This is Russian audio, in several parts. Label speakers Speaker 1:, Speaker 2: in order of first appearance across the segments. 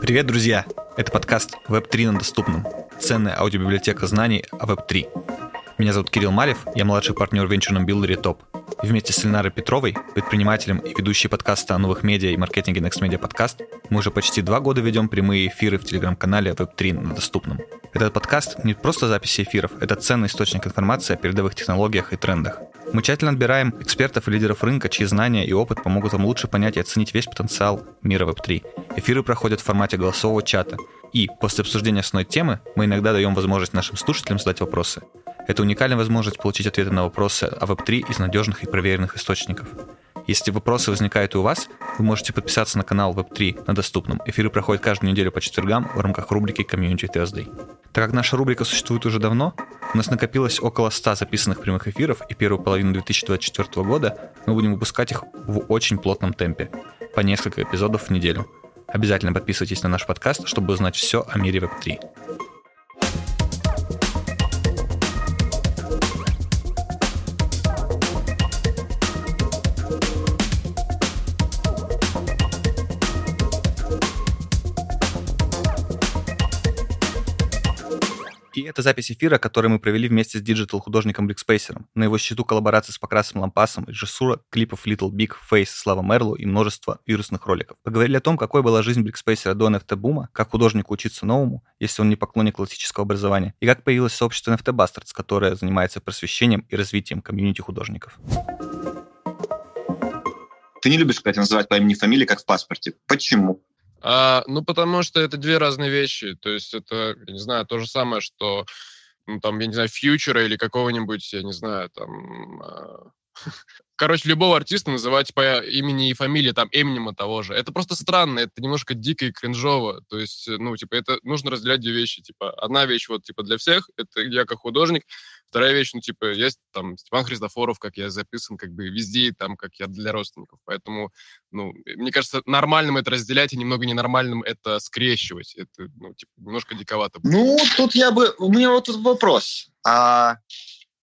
Speaker 1: Привет, друзья! Это подкаст Web3 на доступном. Ценная аудиобиблиотека знаний о Web3. Меня зовут Кирилл Малев, я младший партнер в венчурном билдере ТОП. И вместе с Ленарой Петровой, предпринимателем и ведущей подкаста о новых медиа и маркетинге Next Media Podcast, мы уже почти два года ведем прямые эфиры в телеграм-канале Web3 на доступном. Этот подкаст не просто записи эфиров, это ценный источник информации о передовых технологиях и трендах. Мы тщательно отбираем экспертов и лидеров рынка, чьи знания и опыт помогут вам лучше понять и оценить весь потенциал мира Web3. Эфиры проходят в формате голосового чата. И после обсуждения основной темы мы иногда даем возможность нашим слушателям задать вопросы. Это уникальная возможность получить ответы на вопросы о Web3 из надежных и проверенных источников. Если вопросы возникают и у вас, вы можете подписаться на канал Web3 на доступном. Эфиры проходят каждую неделю по четвергам в рамках рубрики Community Thursday. Так как наша рубрика существует уже давно, у нас накопилось около 100 записанных прямых эфиров, и первую половину 2024 года мы будем выпускать их в очень плотном темпе, по несколько эпизодов в неделю. Обязательно подписывайтесь на наш подкаст, чтобы узнать все о мире Web3. И это запись эфира, который мы провели вместе с диджитал-художником Брикспейсером. На его счету коллаборации с Покрасом Лампасом, режиссура клипов Little Big, Face, Слава Marlow и множество вирусных роликов. Поговорили о том, какой была жизнь Брикспейсера до NFT-бума, как художнику учиться новому, если он не поклонник классического образования, и как появилось сообщество NFT Bastards, которое занимается просвещением и развитием комьюнити художников.
Speaker 2: Ты не любишь, кстати, называть по имени и фамилии, как в паспорте. Почему?
Speaker 3: А, ну, потому что это две разные вещи. То есть это, я не знаю, то же самое, что, ну, там, я не знаю, фьючера или какого-нибудь, я не знаю, там... А... Короче, любого артиста называть по имени и фамилии, там, Эминема того же. Это просто странно, это немножко дико и кринжово. То есть, ну, типа, это нужно разделять две вещи. Типа, одна вещь, вот, типа, для всех, это я как художник, Вторая вещь, ну, типа, есть там Степан Христофоров, как я записан, как бы везде, там, как я для родственников. Поэтому, ну, мне кажется, нормальным это разделять, и немного ненормальным это скрещивать. Это, ну, типа, немножко диковато.
Speaker 2: Ну, тут я бы... У меня вот тут вопрос. А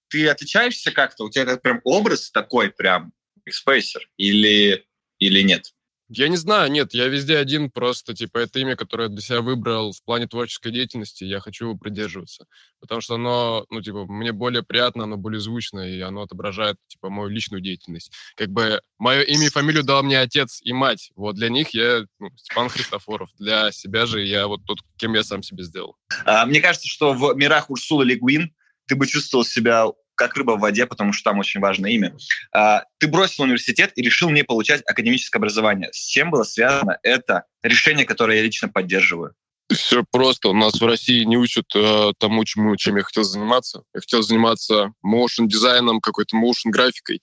Speaker 2: ты отличаешься как-то? У тебя этот прям образ такой прям, экспейсер, или, или нет?
Speaker 3: Я не знаю, нет, я везде один, просто, типа, это имя, которое я для себя выбрал в плане творческой деятельности, я хочу его придерживаться, потому что оно, ну, типа, мне более приятно, оно более звучно, и оно отображает, типа, мою личную деятельность. Как бы мое имя и фамилию дал мне отец и мать, вот для них я ну, Степан Христофоров, для себя же я вот тот, кем я сам себе сделал.
Speaker 2: А, мне кажется, что в мирах Урсулы Легуин ты бы чувствовал себя как рыба в воде, потому что там очень важное имя. А, ты бросил университет и решил не получать академическое образование. С чем было связано это решение, которое я лично поддерживаю?
Speaker 3: Все просто. У нас в России не учат э, тому, чему, чем я хотел заниматься. Я хотел заниматься моушен дизайном, какой-то моушен графикой.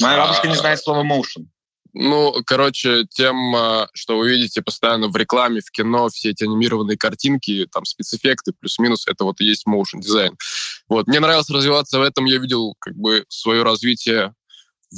Speaker 2: Моя бабушка а, не знает слова моушен.
Speaker 3: Ну, короче, тем, что вы видите постоянно в рекламе, в кино, все эти анимированные картинки, там спецэффекты, плюс-минус, это вот и есть motion дизайн. Вот, мне нравилось развиваться в этом, я видел как бы свое развитие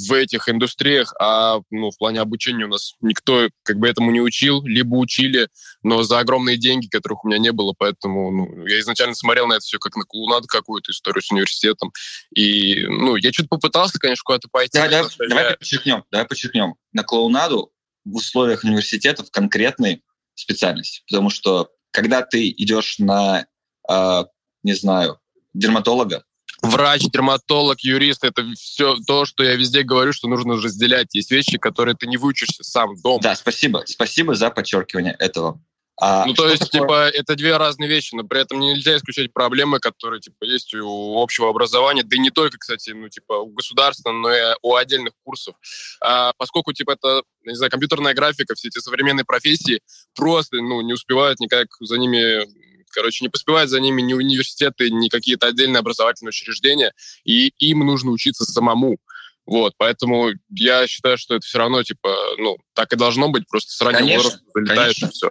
Speaker 3: в этих индустриях, а ну, в плане обучения у нас никто как бы этому не учил, либо учили, но за огромные деньги, которых у меня не было, поэтому ну, я изначально смотрел на это все как на клоунаду какую-то историю с университетом, и ну, я что-то попытался, конечно, куда-то пойти.
Speaker 2: Да, да, давай я... подчеркнем, давай подчеркнем. На клоунаду в условиях университетов конкретной специальности, потому что когда ты идешь на, э, не знаю, дерматолога,
Speaker 3: врач, дерматолог, юрист, это все то, что я везде говорю, что нужно разделять. Есть вещи, которые ты не выучишься сам дома.
Speaker 2: Да, спасибо. Спасибо за подчеркивание этого.
Speaker 3: А ну, то есть, такое? типа, это две разные вещи, но при этом нельзя исключать проблемы, которые, типа, есть у общего образования, да и не только, кстати, ну, типа, у государства, но и у отдельных курсов. А, поскольку, типа, это, не знаю, компьютерная графика, все эти современные профессии просто, ну, не успевают никак за ними Короче, не поспевают за ними ни университеты, ни какие-то отдельные образовательные учреждения, и им нужно учиться самому. Вот, поэтому я считаю, что это все равно, типа, ну, так и должно быть, просто с раннего конечно, возраста залетаешь конечно. и все.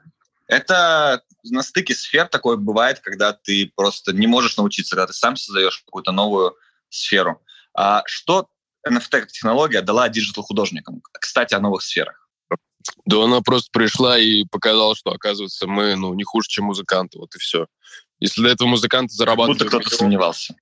Speaker 2: Это на стыке сфер такое бывает, когда ты просто не можешь научиться, когда ты сам создаешь какую-то новую сферу. А что NFT как технология дала диджитал-художникам? Кстати, о новых сферах.
Speaker 3: Да она просто пришла и показала, что, оказывается, мы ну, не хуже, чем музыканты, вот и все. Если до этого музыканты зарабатывали...
Speaker 2: Будто кто-то сомневался.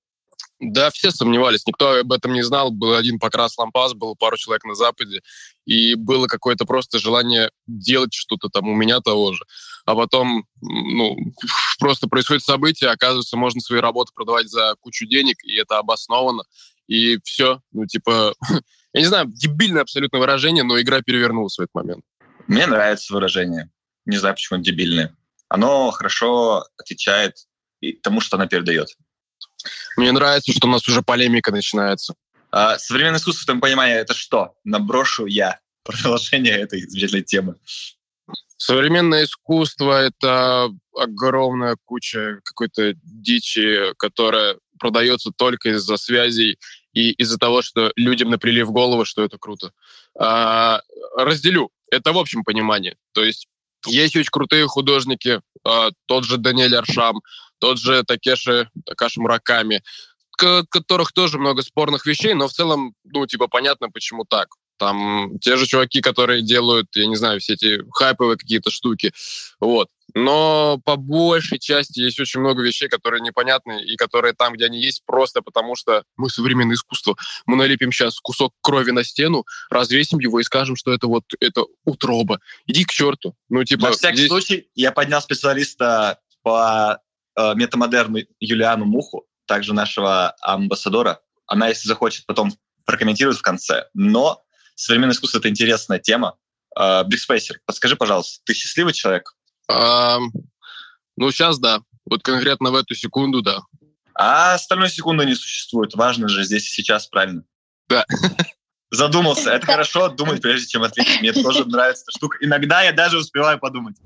Speaker 3: Да, все сомневались, никто об этом не знал. Был один покрас лампас, было пару человек на Западе, и было какое-то просто желание делать что-то там у меня того же. А потом, ну, просто происходит событие, оказывается, можно свои работы продавать за кучу денег, и это обоснованно, и все. Ну, типа, я не знаю, дебильное абсолютно выражение, но игра перевернулась в этот момент.
Speaker 2: Мне нравится выражение. Не знаю, почему оно дебильное. Оно хорошо отвечает тому, что она передает.
Speaker 3: Мне нравится, что у нас уже полемика начинается.
Speaker 2: А, современное искусство, в том понимании, это что? Наброшу я. Продолжение этой замечательной темы.
Speaker 3: Современное искусство — это огромная куча какой-то дичи, которая продается только из-за связей и из-за того, что людям наприли в голову, что это круто. А, разделю. Это в общем понимании. То есть есть очень крутые художники, а, тот же Даниэль Аршам, тот же Такеши, Такаши Мураками, которых тоже много спорных вещей, но в целом, ну, типа, понятно, почему так. Там те же чуваки, которые делают, я не знаю, все эти хайповые какие-то штуки. Вот. Но по большей части есть очень много вещей, которые непонятны и которые там, где они есть, просто потому что мы современное искусство. Мы налепим сейчас кусок крови на стену, развесим его и скажем, что это вот это утроба. Иди к черту. Ну, типа,
Speaker 2: на всякий здесь... случай, я поднял специалиста по э, метамодерну Юлиану Муху, также нашего амбассадора. Она, если захочет, потом прокомментирует в конце. Но современное искусство — это интересная тема. Э, Брикспейсер, подскажи, пожалуйста, ты счастливый человек?
Speaker 3: А, ну, сейчас да. Вот конкретно в эту секунду, да.
Speaker 2: А остальной секунды не существует. Важно же здесь и сейчас, правильно?
Speaker 3: Да.
Speaker 2: Задумался. Это хорошо думать, прежде чем ответить. Мне тоже нравится эта штука. Иногда я даже успеваю подумать.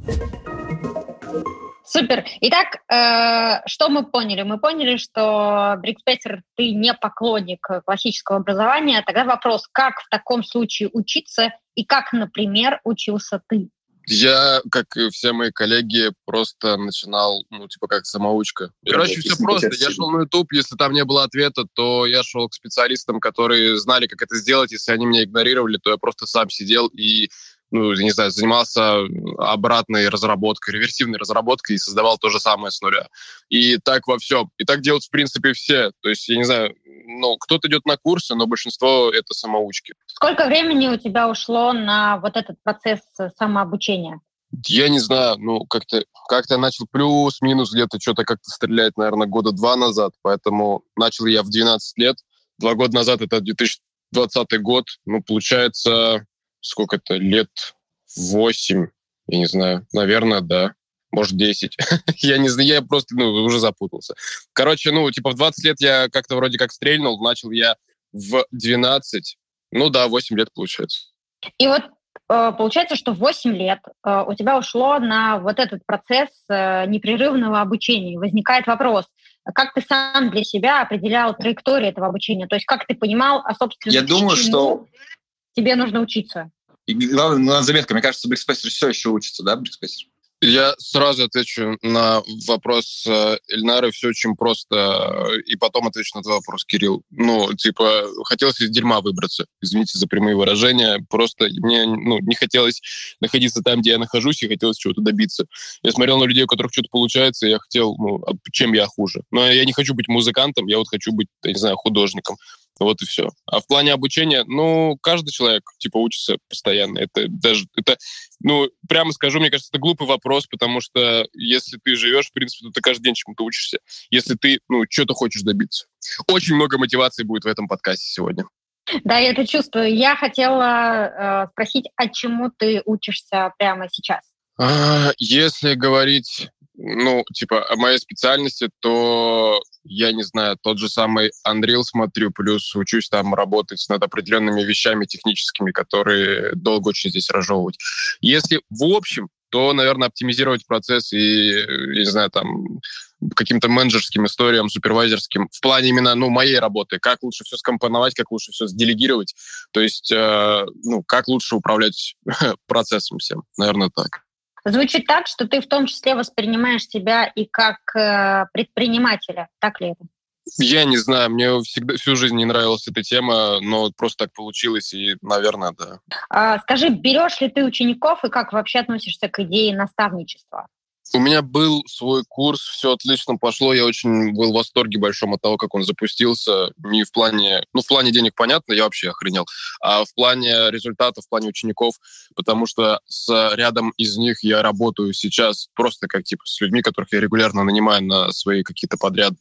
Speaker 4: Супер. Итак, э, что мы поняли? Мы поняли, что Брикспейсер, ты не поклонник классического образования. Тогда вопрос, как в таком случае учиться и как, например, учился ты?
Speaker 3: Я, как и все мои коллеги, просто начинал, ну, типа, как самоучка. Короче, все просто. Я шел на YouTube, если там не было ответа, то я шел к специалистам, которые знали, как это сделать. Если они меня игнорировали, то я просто сам сидел и ну, не знаю, занимался обратной разработкой, реверсивной разработкой и создавал то же самое с нуля. И так во всем. И так делают, в принципе, все. То есть, я не знаю, ну, кто-то идет на курсы, но большинство — это самоучки.
Speaker 4: Сколько времени у тебя ушло на вот этот процесс самообучения?
Speaker 3: Я не знаю, ну, как-то как я начал плюс-минус где-то что-то как-то стрелять, наверное, года два назад, поэтому начал я в 12 лет. Два года назад, это 2020 год, ну, получается, сколько это, лет восемь, я не знаю, наверное, да, может, 10. я не знаю, я просто ну, уже запутался. Короче, ну, типа в 20 лет я как-то вроде как стрельнул, начал я в 12, ну да, 8 лет получается.
Speaker 4: И вот э, получается, что 8 лет э, у тебя ушло на вот этот процесс э, непрерывного обучения. Возникает вопрос, как ты сам для себя определял траекторию этого обучения? То есть как ты понимал, а собственно,
Speaker 2: Я думаю, что
Speaker 4: тебе нужно учиться?
Speaker 2: И главное, заметка, мне кажется, Брикспейсер все еще учится, да, Брикспейсер?
Speaker 3: Я сразу отвечу на вопрос э, Эльнары. Все очень просто. И потом отвечу на твой вопрос, Кирилл. Ну, типа, хотелось из дерьма выбраться. Извините за прямые выражения. Просто мне ну, не хотелось находиться там, где я нахожусь, и хотелось чего-то добиться. Я смотрел на людей, у которых что-то получается, и я хотел, ну, а чем я хуже. Но я не хочу быть музыкантом, я вот хочу быть, я не знаю, художником. Вот и все. А в плане обучения, ну, каждый человек, типа, учится постоянно. Это даже, это, ну, прямо скажу, мне кажется, это глупый вопрос, потому что если ты живешь, в принципе, то ты каждый день чему-то учишься. Если ты, ну, что-то хочешь добиться. Очень много мотивации будет в этом подкасте сегодня.
Speaker 4: Да, я это чувствую. Я хотела э, спросить, а чему ты учишься прямо сейчас?
Speaker 3: А, если говорить ну, типа, о моей специальности, то я не знаю, тот же самый Unreal смотрю, плюс учусь там работать над определенными вещами техническими, которые долго очень здесь разжевывать. Если в общем, то, наверное, оптимизировать процесс и, не знаю, там, каким-то менеджерским историям, супервайзерским, в плане именно, ну, моей работы, как лучше все скомпоновать, как лучше все сделегировать, то есть, э, ну, как лучше управлять процессом всем, наверное, так.
Speaker 4: Звучит так, что ты в том числе воспринимаешь себя и как э, предпринимателя. Так ли это?
Speaker 3: Я не знаю, мне всегда всю жизнь не нравилась эта тема, но просто так получилось, и, наверное, да.
Speaker 4: А, скажи, берешь ли ты учеников и как вообще относишься к идее наставничества?
Speaker 3: У меня был свой курс, все отлично пошло. Я очень был в восторге большом от того, как он запустился. Не в плане... Ну, в плане денег, понятно, я вообще охренел. А в плане результатов, в плане учеников, потому что с рядом из них я работаю сейчас просто как, типа, с людьми, которых я регулярно нанимаю на свои какие-то подряды.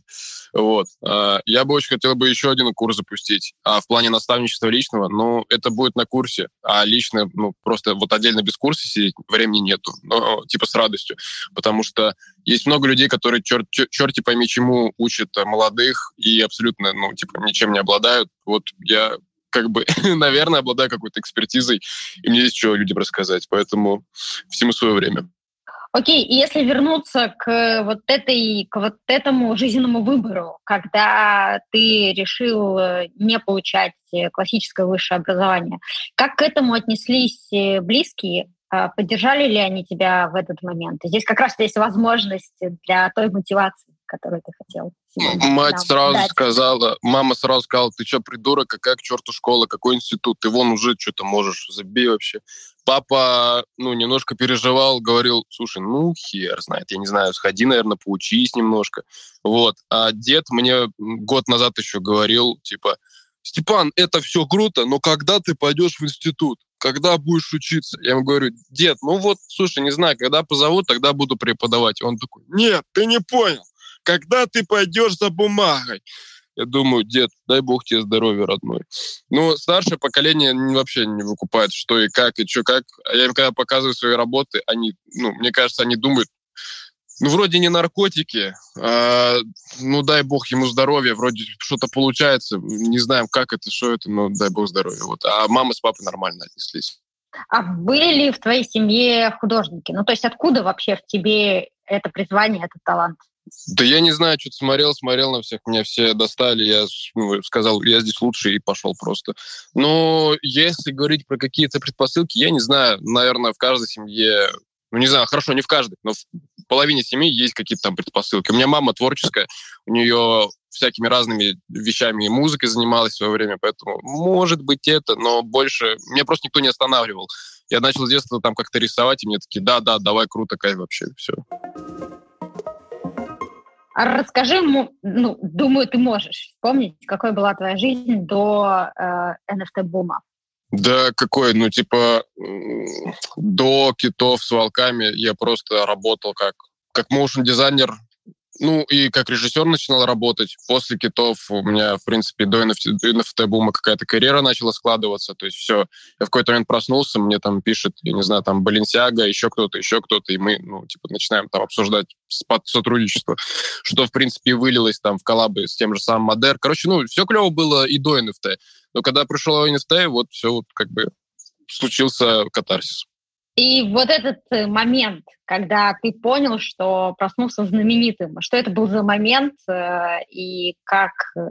Speaker 3: Вот. А, я бы очень хотел бы еще один курс запустить. А в плане наставничества личного, ну, это будет на курсе. А лично, ну, просто вот отдельно без курса сидеть времени нету. Ну, типа с радостью потому что есть много людей, которые черт, черти пойми чему учат молодых и абсолютно, ну, типа, ничем не обладают. Вот я как бы, наверное, обладаю какой-то экспертизой, и мне есть что людям рассказать, поэтому всему свое время.
Speaker 4: Окей, и если вернуться к вот этой, к вот этому жизненному выбору, когда ты решил э, не получать классическое высшее образование, как к этому отнеслись э, близкие? А, поддержали ли они тебя в этот момент? здесь как раз есть возможность для той мотивации, которую ты хотел.
Speaker 3: Сегодня Мать сразу дать. сказала, мама сразу сказала, ты что, придурок, какая к черту школа, какой институт, ты вон уже что-то можешь, забей вообще. Папа, ну, немножко переживал, говорил, слушай, ну, хер знает, я не знаю, сходи, наверное, поучись немножко. Вот. А дед мне год назад еще говорил, типа, Степан, это все круто, но когда ты пойдешь в институт? Когда будешь учиться? Я ему говорю, дед, ну вот, слушай, не знаю, когда позовут, тогда буду преподавать. Он такой, нет, ты не понял. Когда ты пойдешь за бумагой? Я думаю, дед, дай бог тебе здоровья, родной. Ну, старшее поколение вообще не выкупает, что и как, и что как. А я им когда показываю свои работы, они, ну, мне кажется, они думают, ну, вроде не наркотики, а, ну, дай бог ему здоровья, вроде что-то получается, не знаем, как это, что это, но дай бог здоровья. Вот. А мама с папой нормально отнеслись.
Speaker 4: А были ли в твоей семье художники? Ну, то есть откуда вообще в тебе это призвание, этот талант?
Speaker 3: Да я не знаю, что-то смотрел, смотрел на всех, меня все достали, я ну, сказал, я здесь лучше и пошел просто. Но если говорить про какие-то предпосылки, я не знаю, наверное, в каждой семье ну, не знаю, хорошо, не в каждой, но в половине семьи есть какие-то там предпосылки. У меня мама творческая, у нее всякими разными вещами и музыкой занималась в свое время, поэтому может быть это, но больше... Меня просто никто не останавливал. Я начал с детства там как-то рисовать, и мне такие, да-да, давай, круто, кайф вообще, все.
Speaker 4: А расскажи, ну, думаю, ты можешь вспомнить, какой была твоя жизнь до э, NFT-бума.
Speaker 3: Да какой, ну типа до китов с волками я просто работал как, как моушен дизайнер ну, и как режиссер начинал работать. После китов у меня, в принципе, до NFT-бума какая-то карьера начала складываться. То есть все, я в какой-то момент проснулся, мне там пишет, я не знаю, там Баленсиага, еще кто-то, еще кто-то, и мы, ну, типа, начинаем там обсуждать сотрудничество, что, в принципе, вылилось там в коллабы с тем же самым Модер. Короче, ну, все клево было и до NFT. Но когда пришел NFT, вот все вот как бы случился катарсис.
Speaker 4: И вот этот э, момент, когда ты понял, что проснулся знаменитым, что это был за момент э, и как э,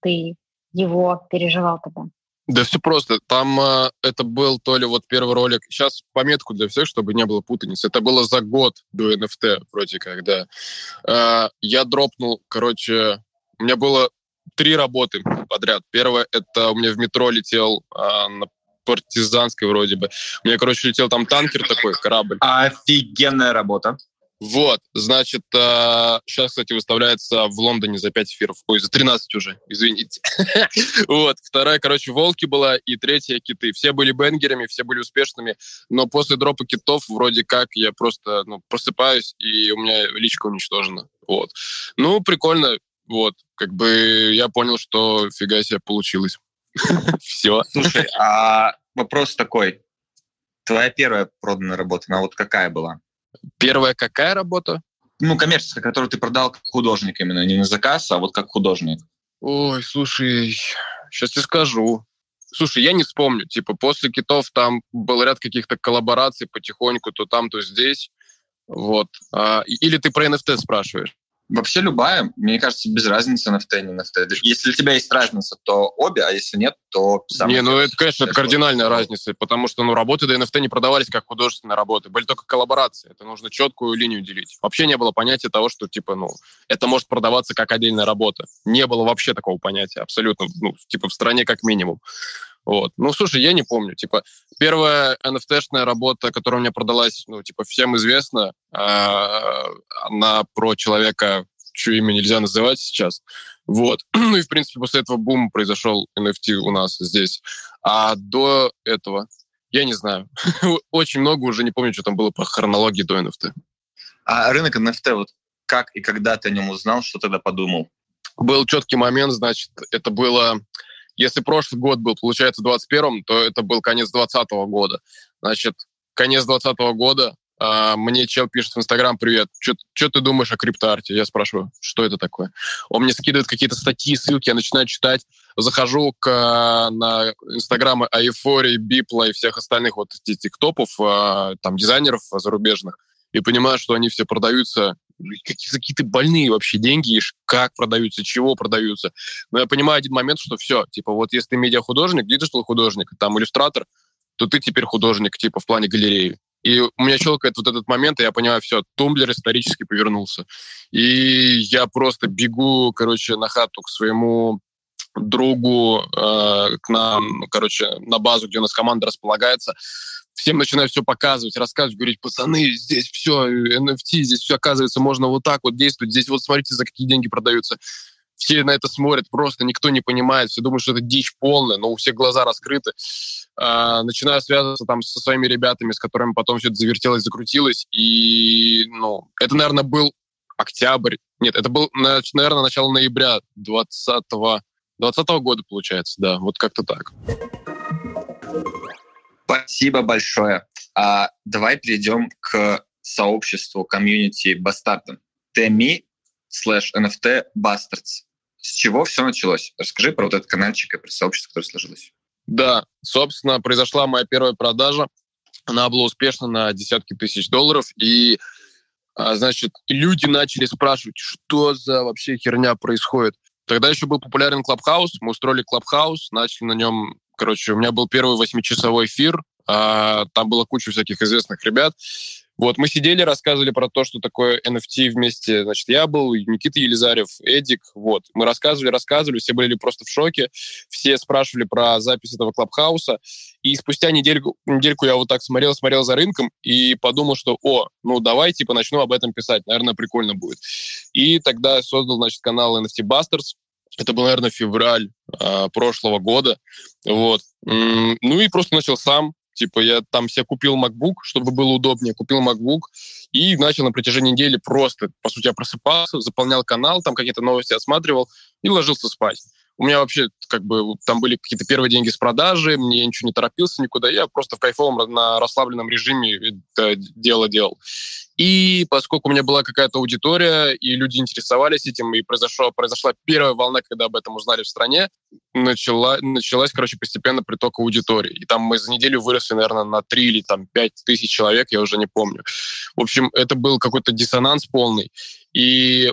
Speaker 4: ты его переживал тогда?
Speaker 3: Да все просто. Там э, это был то ли вот первый ролик. Сейчас пометку для всех, чтобы не было путаницы. Это было за год до NFT вроде как, да. Э, я дропнул, короче, у меня было три работы подряд. Первое, это у меня в метро летел э, на партизанской вроде бы. У меня, короче, летел там танкер такой, корабль.
Speaker 2: Офигенная работа.
Speaker 3: Вот, значит, э, сейчас, кстати, выставляется в Лондоне за 5 эфиров. Ой, за 13 уже, извините. вот, вторая, короче, «Волки» была, и третья «Киты». Все были бенгерами, все были успешными, но после дропа «Китов» вроде как я просто ну, просыпаюсь, и у меня личка уничтожена. Вот. Ну, прикольно, вот. Как бы я понял, что фига себе получилось. Все.
Speaker 2: Слушай, а вопрос такой. Твоя первая проданная работа, она вот какая была?
Speaker 3: Первая какая работа?
Speaker 2: Ну, коммерческая, которую ты продал как художник именно, не на заказ, а вот как художник.
Speaker 3: Ой, слушай, сейчас я скажу. Слушай, я не вспомню. Типа, после китов там был ряд каких-то коллабораций потихоньку, то там, то здесь. Вот. А, или ты про NFT спрашиваешь?
Speaker 2: Вообще любая, мне кажется, без разницы NFT, не NFT. Если у тебя есть разница, то обе, а если нет, то...
Speaker 3: Не, ну это, конечно, это кардинальная разница, потому что ну, работы до NFT не продавались как художественные работы, были только коллаборации. Это нужно четкую линию делить. Вообще не было понятия того, что, типа, ну, это может продаваться как отдельная работа. Не было вообще такого понятия, абсолютно, ну, типа, в стране как минимум. Вот. Ну, слушай, я не помню. Типа, первая NFT-шная работа, которая у меня продалась, ну, типа, всем известна, а, она про человека, чье имя нельзя называть сейчас. Вот. Ну и, в принципе, после этого бум произошел NFT у нас здесь. А до этого, я не знаю. Очень много уже не помню, что там было по хронологии до NFT.
Speaker 2: А рынок NFT, вот как и когда ты о нем узнал, что тогда подумал?
Speaker 3: Был четкий момент, значит, это было если прошлый год был, получается, 21-м, то это был конец 20 -го года. Значит, конец 20 -го года а, мне чел пишет в Инстаграм, привет, что ты думаешь о криптоарте? Я спрашиваю, что это такое? Он мне скидывает какие-то статьи, ссылки, я начинаю читать, захожу к, на Инстаграмы Айфори, Бипла и всех остальных вот этих топов, а, там, дизайнеров зарубежных, и понимаю, что они все продаются какие-то какие больные вообще деньги, и как продаются, чего продаются. Но я понимаю один момент, что все, типа вот если ты медиахудожник, диджитал-художник, там иллюстратор, то ты теперь художник, типа в плане галереи. И у меня щелкает вот этот момент, и я понимаю, все, тумблер исторически повернулся. И я просто бегу, короче, на хату к своему другу, э, к нам, короче, на базу, где у нас команда располагается, всем начинаю все показывать, рассказывать, говорить, пацаны, здесь все, NFT, здесь все, оказывается, можно вот так вот действовать, здесь вот смотрите, за какие деньги продаются. Все на это смотрят, просто никто не понимает, все думают, что это дичь полная, но у всех глаза раскрыты. А, начинаю связываться там со своими ребятами, с которыми потом все это завертелось, закрутилось, и, ну, это, наверное, был октябрь, нет, это был, наверное, начало ноября 20 20 года, получается, да, вот как-то так.
Speaker 2: Спасибо большое. А, давай перейдем к сообществу комьюнити Бастардом. t.me slash NFT Bastards. С чего все началось? Расскажи про вот этот каналчик и про сообщество, которое сложилось.
Speaker 3: Да, собственно, произошла моя первая продажа. Она была успешна на десятки тысяч долларов. И, а, значит, люди начали спрашивать, что за вообще херня происходит. Тогда еще был популярен Clubhouse. Мы устроили Clubhouse, начали на нем Короче, у меня был первый восьмичасовой эфир, а, там было куча всяких известных ребят. Вот, мы сидели, рассказывали про то, что такое NFT вместе. Значит, я был, Никита Елизарев, Эдик. Вот, мы рассказывали, рассказывали, все были просто в шоке. Все спрашивали про запись этого клабхауса. И спустя недельку, недельку я вот так смотрел, смотрел за рынком и подумал, что, о, ну давай, типа, начну об этом писать. Наверное, прикольно будет. И тогда создал, значит, канал NFT Busters. Это был, наверное, февраль э, прошлого года. Вот. Ну и просто начал сам. Типа я там себе купил MacBook, чтобы было удобнее, купил MacBook и начал на протяжении недели просто, по сути, я просыпался, заполнял канал, там какие-то новости осматривал и ложился спать. У меня вообще как бы там были какие-то первые деньги с продажи, мне ничего не торопился никуда, я просто в кайфовом, на расслабленном режиме это дело делал. И поскольку у меня была какая-то аудитория, и люди интересовались этим, и произошло, произошла первая волна, когда об этом узнали в стране, начала, началась, короче, постепенно приток аудитории. И там мы за неделю выросли, наверное, на 3 или там 5 тысяч человек, я уже не помню. В общем, это был какой-то диссонанс полный. И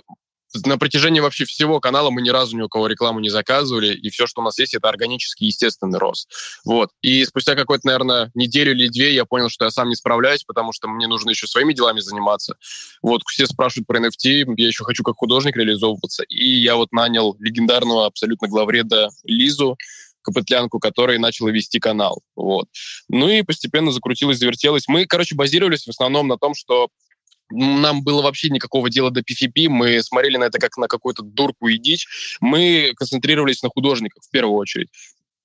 Speaker 3: на протяжении вообще всего канала мы ни разу ни у кого рекламу не заказывали, и все, что у нас есть, это органический, естественный рост. Вот. И спустя какой-то, наверное, неделю или две я понял, что я сам не справляюсь, потому что мне нужно еще своими делами заниматься. Вот, все спрашивают про NFT, я еще хочу как художник реализовываться, и я вот нанял легендарного абсолютно главреда Лизу, Капытлянку, который начал вести канал. Вот. Ну и постепенно закрутилось, завертелось. Мы, короче, базировались в основном на том, что нам было вообще никакого дела до PFP, мы смотрели на это как на какую-то дурку и дичь. Мы концентрировались на художниках в первую очередь.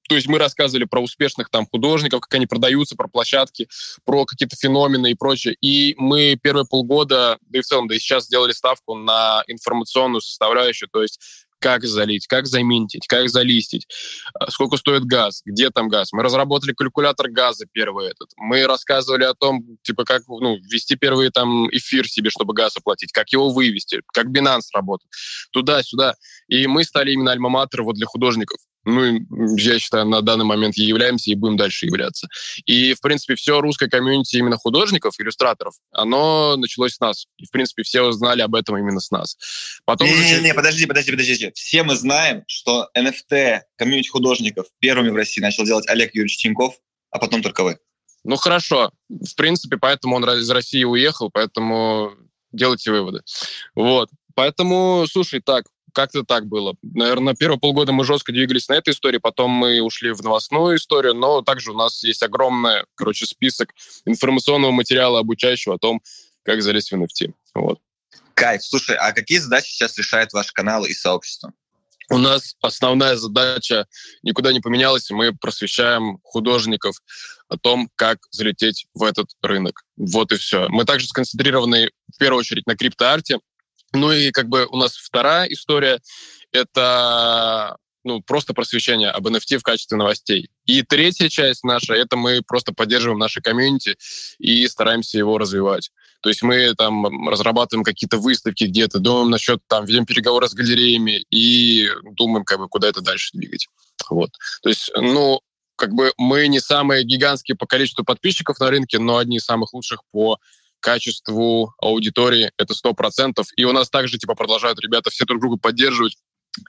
Speaker 3: То есть мы рассказывали про успешных там художников, как они продаются, про площадки, про какие-то феномены и прочее. И мы первые полгода, да и в целом, да и сейчас сделали ставку на информационную составляющую, то есть как залить, как заминтить, как залистить, а, сколько стоит газ, где там газ. Мы разработали калькулятор газа первый этот. Мы рассказывали о том, типа, как ну, ввести первый там эфир себе, чтобы газ оплатить, как его вывести, как Binance работает, туда-сюда. И мы стали именно альма вот для художников ну, я считаю, на данный момент и являемся, и будем дальше являться. И, в принципе, все русское комьюнити именно художников, иллюстраторов, оно началось с нас. И, в принципе, все узнали об этом именно с нас.
Speaker 2: Потом не, не, не, подожди, подожди, подожди. Все мы знаем, что NFT комьюнити художников первыми в России начал делать Олег Юрьевич Тиньков, а потом только вы.
Speaker 3: Ну, хорошо. В принципе, поэтому он из России уехал, поэтому делайте выводы. Вот. Поэтому, слушай, так, как-то так было. Наверное, первые полгода мы жестко двигались на этой истории, потом мы ушли в новостную историю, но также у нас есть огромный, короче, список информационного материала, обучающего о том, как залезть в NFT. Вот.
Speaker 2: Кайф. Слушай, а какие задачи сейчас решает ваш канал и сообщество?
Speaker 3: У нас основная задача никуда не поменялась. Мы просвещаем художников о том, как залететь в этот рынок. Вот и все. Мы также сконцентрированы в первую очередь на криптоарте. Ну и как бы у нас вторая история — это ну, просто просвещение об NFT в качестве новостей. И третья часть наша — это мы просто поддерживаем наше комьюнити и стараемся его развивать. То есть мы там разрабатываем какие-то выставки где-то, думаем насчет, там, ведем переговоры с галереями и думаем, как бы, куда это дальше двигать. Вот. То есть, ну, как бы мы не самые гигантские по количеству подписчиков на рынке, но одни из самых лучших по качеству аудитории, это сто процентов. И у нас также, типа, продолжают ребята все друг друга поддерживать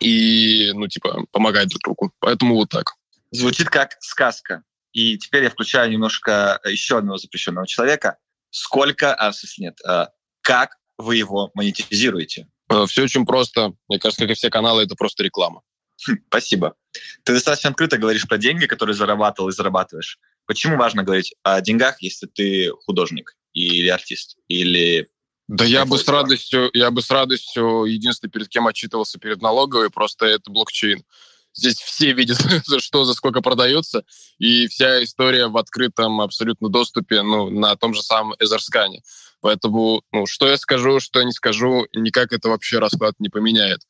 Speaker 3: и, ну, типа, помогать друг другу. Поэтому вот так.
Speaker 2: Звучит как сказка. И теперь я включаю немножко еще одного запрещенного человека. Сколько, а, нет, а, как вы его монетизируете?
Speaker 3: Э, Все очень просто. Мне кажется, как и все каналы, это просто реклама.
Speaker 2: Хм, спасибо. Ты достаточно открыто говоришь про деньги, которые зарабатывал и зарабатываешь. Почему важно говорить о деньгах, если ты художник или артист? Или
Speaker 3: да я бы с радостью, я бы с радостью, единственное, перед кем отчитывался перед налоговой, просто это блокчейн. Здесь все видят, за что, за сколько продается, и вся история в открытом абсолютно доступе, ну, на том же самом Эзерскане. Поэтому, ну, что я скажу, что я не скажу, никак это вообще расклад не поменяет.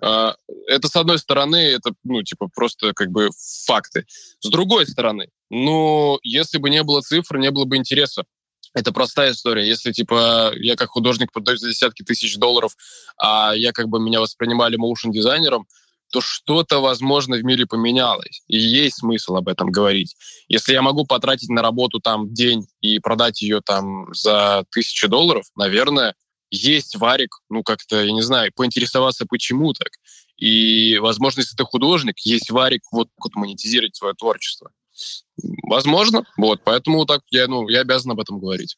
Speaker 3: А, это, с одной стороны, это, ну, типа, просто как бы факты. С другой стороны, ну, если бы не было цифр, не было бы интереса. Это простая история. Если, типа, я как художник продаю за десятки тысяч долларов, а я как бы меня воспринимали моушн-дизайнером, то что-то, возможно, в мире поменялось. И есть смысл об этом говорить. Если я могу потратить на работу там день и продать ее там за тысячи долларов, наверное, есть варик, ну, как-то, я не знаю, поинтересоваться, почему так. И, возможно, если ты художник, есть варик вот, вот монетизировать свое творчество. Возможно, вот, поэтому так я, ну, я обязан об этом говорить.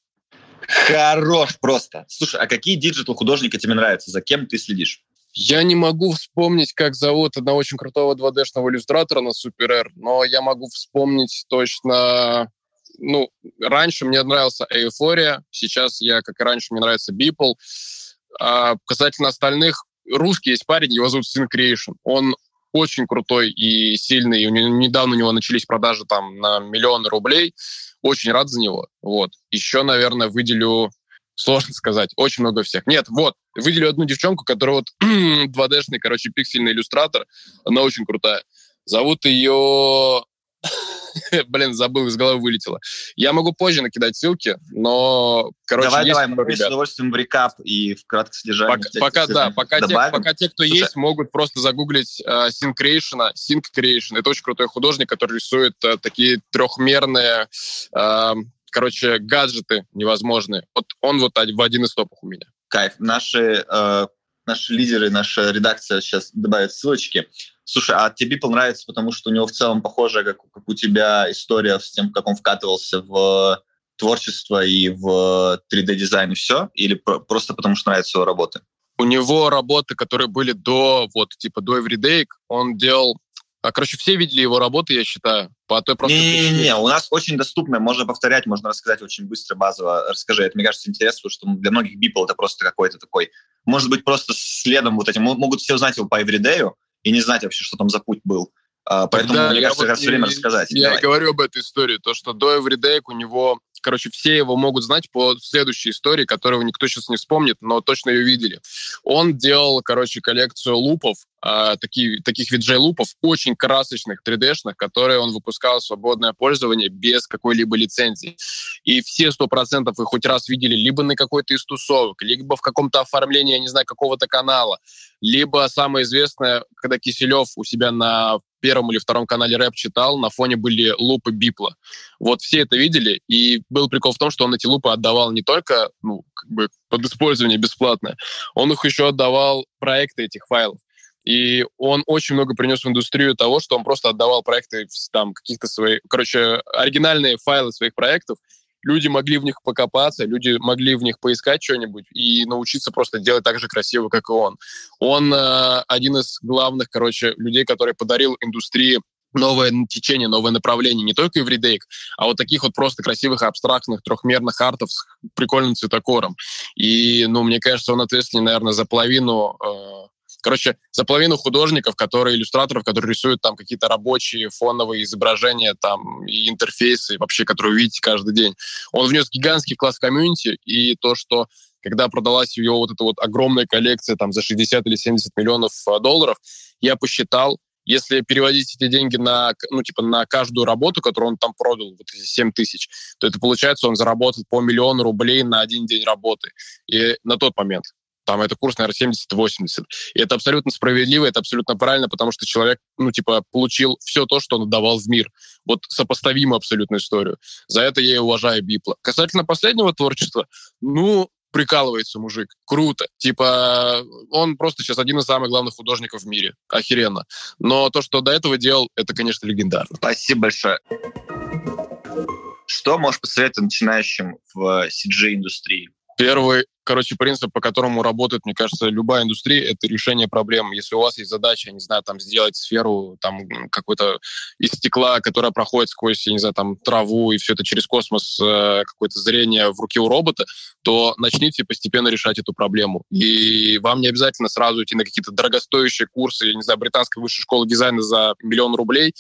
Speaker 2: Хорош просто. Слушай, а какие диджитал-художники тебе нравятся? За кем ты следишь?
Speaker 3: Я не могу вспомнить, как зовут одного очень крутого 2D-шного иллюстратора на SuperRare, но я могу вспомнить точно... Ну, раньше мне нравился Эйфория, сейчас я, как и раньше, мне нравится Beeple. А касательно остальных, русский есть парень, его зовут Syncreation. Он очень крутой и сильный. Недавно у него начались продажи там на миллионы рублей. Очень рад за него. Вот. Еще, наверное, выделю Сложно сказать. Очень много всех. Нет, вот, выделю одну девчонку, которая вот 2D-шный, короче, пиксельный иллюстратор. Она очень крутая. Зовут ее... Блин, забыл, из головы вылетело. Я могу позже накидать ссылки, но, короче,
Speaker 2: давай,
Speaker 3: есть
Speaker 2: давай,
Speaker 3: много
Speaker 2: мы с
Speaker 3: ребят.
Speaker 2: удовольствием в рекап и в краткое содержание.
Speaker 3: Пока, пока да, пока те, пока те, кто
Speaker 2: Слушай.
Speaker 3: есть, могут просто загуглить э, Sync Creation. Sync Creation. Это очень крутой художник, который рисует э, такие трехмерные, э, короче, гаджеты невозможные. Вот он вот в один из топов у меня.
Speaker 2: Кайф. Наши, э, наши лидеры, наша редакция сейчас добавит ссылочки. Слушай, а тебе Beeple нравится, потому что у него в целом похожая, как, как у тебя, история с тем, как он вкатывался в творчество и в 3D-дизайн и все? Или про- просто потому что нравятся его работы?
Speaker 3: У него работы, которые были до, вот, типа, до Everyday, он делал... а, Короче, все видели его работы, я считаю, по той простой причине.
Speaker 2: Не-не-не, у нас очень доступно, можно повторять, можно рассказать очень быстро, базово. Расскажи, это, мне кажется, интересно, потому что для многих Beeple это просто какой-то такой... Может быть, просто следом вот этим... Могут все узнать его по Everyday и не знать вообще, что там за путь был. А, Поэтому,
Speaker 3: Тогда
Speaker 2: мне
Speaker 3: я
Speaker 2: кажется,
Speaker 3: вот
Speaker 2: как раз время рассказать.
Speaker 3: Я
Speaker 2: Давай.
Speaker 3: говорю об этой истории, то, что до Everyday у него, короче, все его могут знать по следующей истории, которую никто сейчас не вспомнит, но точно ее видели. Он делал, короче, коллекцию лупов, а, такие, таких виджей-лупов, очень красочных, 3D-шных, которые он выпускал в свободное пользование без какой-либо лицензии. И все сто процентов их хоть раз видели либо на какой-то из тусовок, либо в каком-то оформлении, я не знаю, какого-то канала, либо самое известное, когда Киселев у себя на первом или втором канале рэп читал, на фоне были лупы Бипла. Вот все это видели, и был прикол в том, что он эти лупы отдавал не только ну, как бы под использование бесплатно, он их еще отдавал проекты этих файлов. И он очень много принес в индустрию того, что он просто отдавал проекты там каких-то своих, короче, оригинальные файлы своих проектов, люди могли в них покопаться, люди могли в них поискать что-нибудь и научиться просто делать так же красиво, как и он. Он э, один из главных, короче, людей, который подарил индустрии новое течение, новое направление, не только эвридейк, а вот таких вот просто красивых, абстрактных, трехмерных артов с прикольным цветокором. И, ну, мне кажется, он ответственен, наверное, за половину э, Короче, за половину художников, которые, иллюстраторов, которые рисуют там какие-то рабочие фоновые изображения там и интерфейсы, вообще, которые вы видите каждый день. Он внес гигантский вклад в комьюнити, и то, что когда продалась его вот эта вот огромная коллекция там за 60 или 70 миллионов э, долларов, я посчитал, если переводить эти деньги на, ну, типа, на каждую работу, которую он там продал, вот эти 7 тысяч, то это получается, он заработал по миллиону рублей на один день работы. И на тот момент. Там это курс, наверное, 70-80. И это абсолютно справедливо, это абсолютно правильно, потому что человек, ну, типа, получил все то, что он отдавал в мир. Вот сопоставимую абсолютно историю. За это я и уважаю Бипла. Касательно последнего творчества, ну, прикалывается мужик. Круто. Типа, он просто сейчас один из самых главных художников в мире. Охеренно. Но то, что до этого делал, это, конечно, легендарно.
Speaker 2: Спасибо большое. Что можешь посоветовать начинающим в CG-индустрии?
Speaker 3: Первый короче, принцип, по которому работает, мне кажется, любая индустрия, это решение проблем. Если у вас есть задача, не знаю, там, сделать сферу там какой-то из стекла, которая проходит сквозь, я не знаю, там, траву и все это через космос, э, какое-то зрение в руке у робота, то начните постепенно решать эту проблему. И вам не обязательно сразу идти на какие-то дорогостоящие курсы, я не знаю, британской высшей школы дизайна за миллион рублей.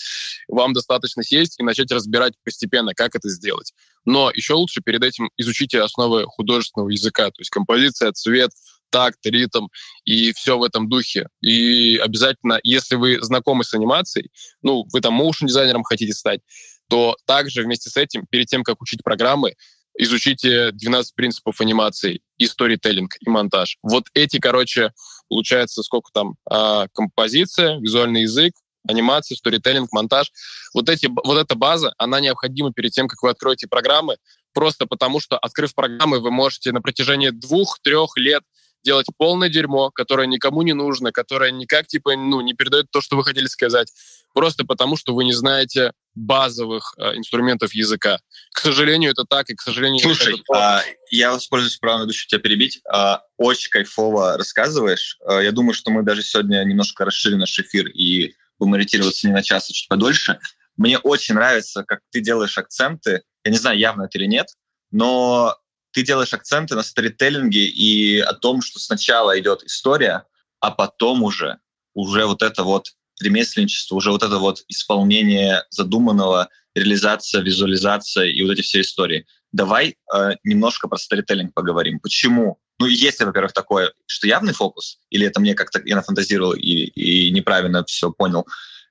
Speaker 3: Вам достаточно сесть и начать разбирать постепенно, как это сделать. Но еще лучше перед этим изучите основы художественного языка, то есть композиция, цвет, такт, ритм и все в этом духе. И обязательно, если вы знакомы с анимацией, ну, вы там моушен дизайнером хотите стать, то также вместе с этим, перед тем, как учить программы, изучите 12 принципов анимации и сторителлинг, и монтаж. Вот эти, короче, получается, сколько там, а, композиция, визуальный язык, анимация, сторителлинг, монтаж. Вот, эти, вот эта база, она необходима перед тем, как вы откроете программы, просто потому что, открыв программы, вы можете на протяжении двух-трех лет делать полное дерьмо, которое никому не нужно, которое никак типа ну не передает то, что вы хотели сказать, просто потому что вы не знаете базовых э, инструментов языка. К сожалению, это так, и к сожалению...
Speaker 2: Слушай, это а, я воспользуюсь правом ведущего тебя перебить. А, очень кайфово рассказываешь. А, я думаю, что мы даже сегодня немножко расширим наш эфир и будем ориентироваться не на час, а чуть подольше. Мне очень нравится, как ты делаешь акценты я не знаю, явно это или нет, но ты делаешь акценты на сторителлинге и о том, что сначала идет история, а потом уже, уже вот это вот ремесленничество, уже вот это вот исполнение задуманного, реализация, визуализация и вот эти все истории. Давай э, немножко про сторителлинг поговорим. Почему? Ну, есть ли, во-первых, такое, что явный фокус, или это мне как-то я нафантазировал и, и неправильно все понял,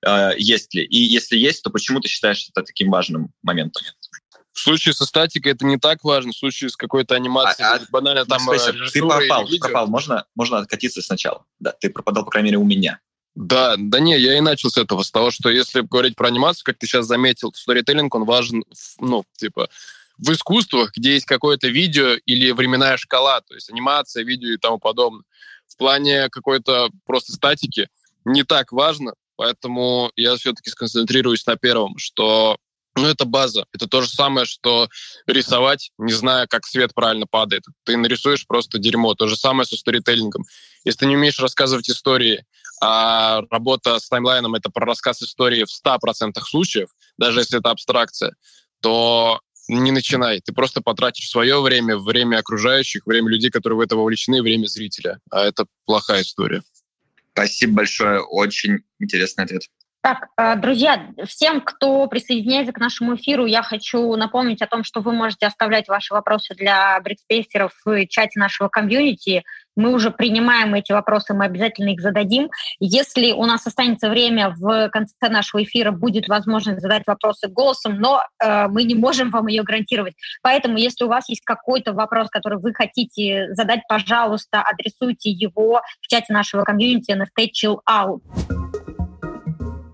Speaker 2: э, есть ли? И если есть, то почему ты считаешь это таким важным моментом?
Speaker 3: В случае со статикой это не так важно. В случае с какой-то анимацией, а, банально там
Speaker 2: Спейсер, э, Ты пропал, ты пропал. Можно, можно откатиться сначала? Да, ты пропадал, по крайней мере, у меня.
Speaker 3: Да, да не, я и начал с этого, с того, что если говорить про анимацию, как ты сейчас заметил, сторителлинг, он важен, ну, типа, в искусствах, где есть какое-то видео или временная шкала, то есть анимация, видео и тому подобное. В плане какой-то просто статики не так важно, поэтому я все-таки сконцентрируюсь на первом, что ну, это база. Это то же самое, что рисовать, не зная, как свет правильно падает. Ты нарисуешь просто дерьмо. То же самое со сторителлингом. Если ты не умеешь рассказывать истории, а работа с таймлайном — это про рассказ истории в 100% случаев, даже если это абстракция, то не начинай. Ты просто потратишь свое время, время окружающих, время людей, которые в это вовлечены, время зрителя. А это плохая история.
Speaker 2: Спасибо большое. Очень интересный ответ.
Speaker 4: Так, э, друзья, всем, кто присоединяется к нашему эфиру, я хочу напомнить о том, что вы можете оставлять ваши вопросы для брикспейсеров в чате нашего комьюнити. Мы уже принимаем эти вопросы, мы обязательно их зададим. Если у нас останется время в конце нашего эфира, будет возможность задать вопросы голосом, но э, мы не можем вам ее гарантировать. Поэтому, если у вас есть какой-то вопрос, который вы хотите задать, пожалуйста, адресуйте его в чате нашего комьюнити NFT Chill Out.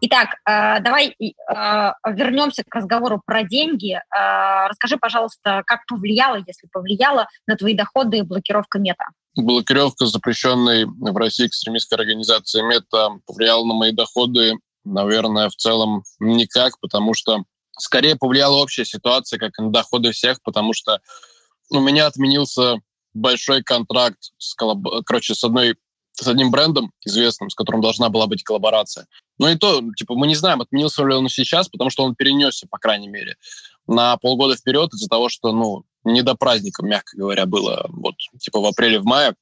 Speaker 4: Итак, э, давай э, вернемся к разговору про деньги. Э, расскажи, пожалуйста, как повлияла, если повлияла, на твои доходы блокировка мета?
Speaker 3: Блокировка запрещенной в России экстремистской организации мета повлияла на мои доходы, наверное, в целом никак, потому что скорее повлияла общая ситуация, как на доходы всех, потому что у меня отменился большой контракт с, короче, с одной с одним брендом известным, с которым должна была быть коллаборация. Но и то, типа, мы не знаем, отменился ли он сейчас, потому что он перенесся, по крайней мере, на полгода вперед из-за того, что, ну, не до праздника, мягко говоря, было вот, типа, в апреле, в мае.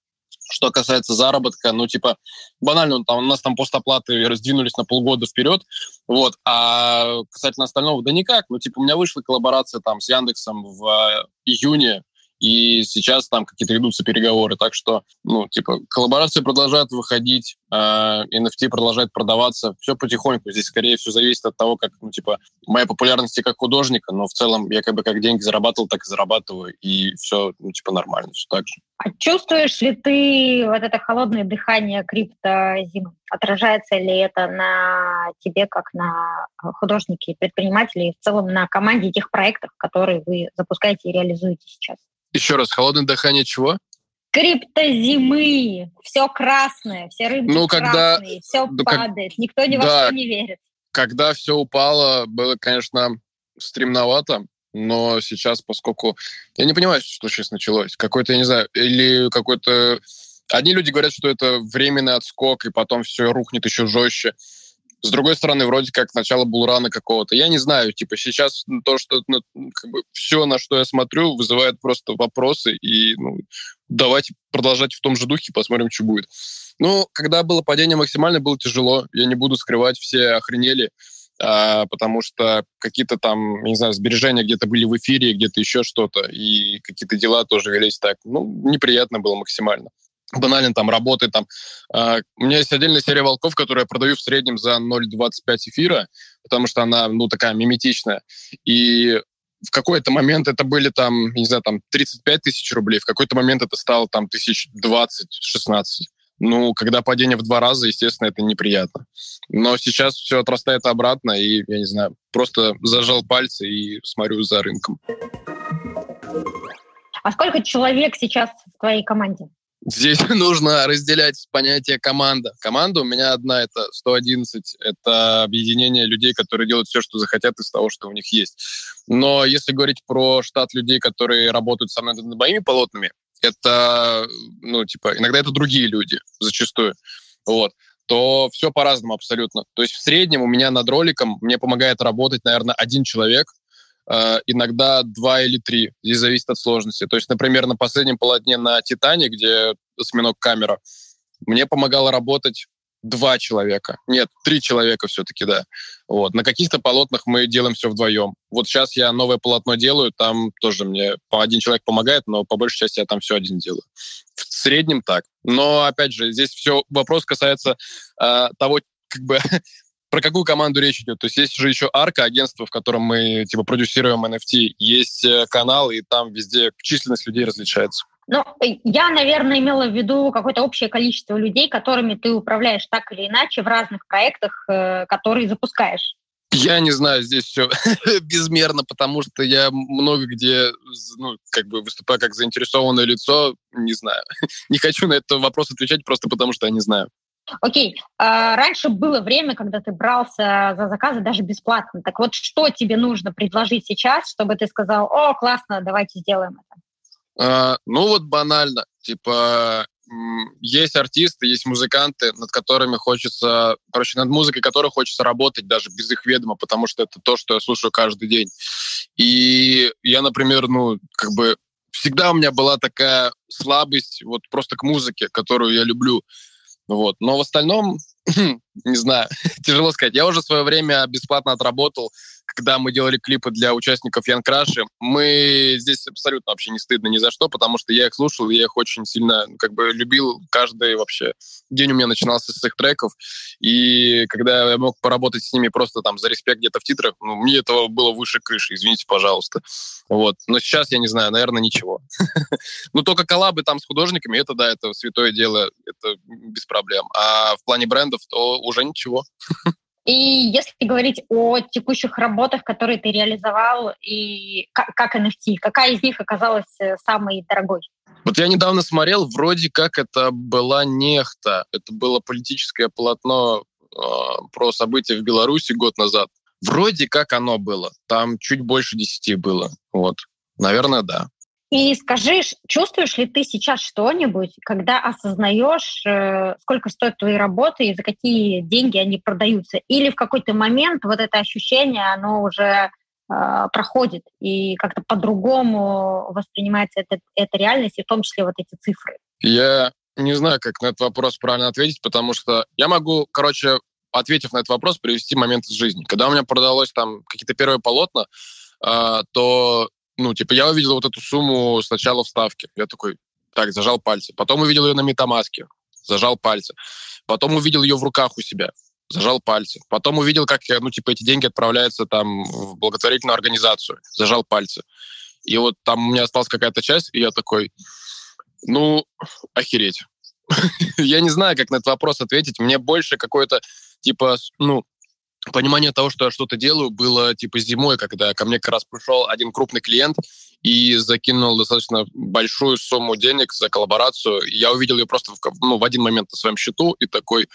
Speaker 3: Что касается заработка, ну, типа, банально, там, у нас там постоплаты раздвинулись на полгода вперед, вот, а касательно остального, да никак, ну, типа, у меня вышла коллаборация там с Яндексом в июне, и сейчас там какие-то ведутся переговоры. Так что, ну, типа, коллаборации продолжают выходить, э, NFT продолжает продаваться. Все потихоньку. Здесь, скорее всего, зависит от того, как, ну, типа, моя популярность как художника, но в целом я как бы как деньги зарабатывал, так и зарабатываю, и все, ну, типа, нормально, все так же.
Speaker 4: А чувствуешь ли ты вот это холодное дыхание криптозимы? Отражается ли это на тебе, как на художнике, предпринимателе, и в целом на команде тех проектов, которые вы запускаете и реализуете сейчас?
Speaker 3: Еще раз, холодное дыхание чего?
Speaker 4: Криптозимы. Все красное, все рынки ну, когда... красные, все ну, падает, как... никто ни во да. что не верит.
Speaker 3: Когда все упало, было, конечно, стремновато, но сейчас, поскольку... Я не понимаю, что сейчас началось. Какой-то, я не знаю, или какой-то... Одни люди говорят, что это временный отскок, и потом все рухнет еще жестче. С другой стороны, вроде как начало булрана какого-то. Я не знаю, типа сейчас то, что ну, как бы все, на что я смотрю, вызывает просто вопросы. И ну, давайте продолжать в том же духе, посмотрим, что будет. Ну, когда было падение максимально, было тяжело. Я не буду скрывать, все охренели, а, потому что какие-то там, не знаю, сбережения где-то были в эфире, где-то еще что-то, и какие-то дела тоже велись так. Ну, неприятно было максимально банально там работы там. Uh, у меня есть отдельная серия волков, которую я продаю в среднем за 0,25 эфира, потому что она, ну, такая миметичная. И в какой-то момент это были там, не знаю, там 35 тысяч рублей, в какой-то момент это стало там тысяч 20-16. Ну, когда падение в два раза, естественно, это неприятно. Но сейчас все отрастает обратно, и, я не знаю, просто зажал пальцы и смотрю за рынком.
Speaker 4: А сколько человек сейчас в твоей команде?
Speaker 3: Здесь нужно разделять понятие команда. Команда у меня одна, это 111. Это объединение людей, которые делают все, что захотят из того, что у них есть. Но если говорить про штат людей, которые работают со мной над моими полотнами, это, ну, типа, иногда это другие люди, зачастую. Вот то все по-разному абсолютно. То есть в среднем у меня над роликом мне помогает работать, наверное, один человек, иногда два или три. Здесь зависит от сложности. То есть, например, на последнем полотне на «Титане», где осьминог камера, мне помогало работать два человека. Нет, три человека все-таки, да. Вот. На каких-то полотнах мы делаем все вдвоем. Вот сейчас я новое полотно делаю, там тоже мне один человек помогает, но по большей части я там все один делаю. В среднем так. Но, опять же, здесь все вопрос касается э, того, как бы про какую команду речь идет? То есть есть же еще Арка, агентство, в котором мы типа продюсируем NFT, есть э, канал, и там везде численность людей различается.
Speaker 4: Ну, я, наверное, имела в виду какое-то общее количество людей, которыми ты управляешь так или иначе в разных проектах, э, которые запускаешь.
Speaker 3: Я не знаю, здесь все безмерно, потому что я много где, ну, как бы выступаю как заинтересованное лицо, не знаю. не хочу на этот вопрос отвечать просто потому, что я не знаю.
Speaker 4: Окей, а, раньше было время, когда ты брался за заказы даже бесплатно. Так вот, что тебе нужно предложить сейчас, чтобы ты сказал, о, классно, давайте сделаем это?
Speaker 3: А, ну вот банально, типа есть артисты, есть музыканты, над которыми хочется, короче, над музыкой которых хочется работать даже без их ведома, потому что это то, что я слушаю каждый день. И я, например, ну, как бы всегда у меня была такая слабость вот просто к музыке, которую я люблю. Вот. Но в остальном, не знаю, тяжело сказать. Я уже свое время бесплатно отработал когда мы делали клипы для участников Ян Краши, мы здесь абсолютно вообще не стыдно ни за что, потому что я их слушал, я их очень сильно как бы любил. Каждый вообще день у меня начинался с их треков, и когда я мог поработать с ними просто там за респект где-то в титрах, ну, мне этого было выше крыши, извините, пожалуйста. Вот. Но сейчас, я не знаю, наверное, ничего. Ну, только коллабы там с художниками, это, да, это святое дело, это без проблем. А в плане брендов, то уже ничего.
Speaker 4: И если говорить о текущих работах, которые ты реализовал, и как, как NFT, какая из них оказалась э, самой дорогой?
Speaker 3: Вот я недавно смотрел, вроде как это была нехта. Это было политическое полотно э, про события в Беларуси год назад. Вроде как оно было. Там чуть больше 10 было. Вот. Наверное, да.
Speaker 4: И скажи, чувствуешь ли ты сейчас что-нибудь, когда осознаешь, э, сколько стоят твои работы и за какие деньги они продаются? Или в какой-то момент вот это ощущение, оно уже э, проходит и как-то по-другому воспринимается эта, эта реальность, и в том числе вот эти цифры?
Speaker 3: Я не знаю, как на этот вопрос правильно ответить, потому что я могу, короче, ответив на этот вопрос, привести момент из жизни. Когда у меня продалось там какие-то первые полотна, э, то ну, типа, я увидел вот эту сумму сначала в ставке. Я такой, так, зажал пальцы. Потом увидел ее на метамаске. Зажал пальцы. Потом увидел ее в руках у себя. Зажал пальцы. Потом увидел, как, ну, типа, эти деньги отправляются там в благотворительную организацию. Зажал пальцы. И вот там у меня осталась какая-то часть, и я такой, ну, охереть. я не знаю, как на этот вопрос ответить. Мне больше какой-то, типа, ну, понимание того, что я что-то делаю, было типа зимой, когда ко мне как раз пришел один крупный клиент и закинул достаточно большую сумму денег за коллаборацию. Я увидел ее просто в, ну, в один момент на своем счету и такой...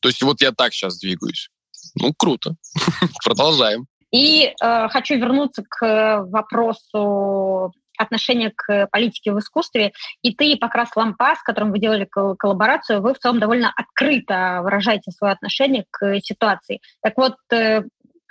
Speaker 3: То есть вот я так сейчас двигаюсь. Ну, круто. Продолжаем.
Speaker 4: И э, хочу вернуться к вопросу отношение к политике в искусстве, и ты и Покрас Лампа, с которым вы делали коллаборацию, вы в целом довольно открыто выражаете свое отношение к ситуации. Так вот, э,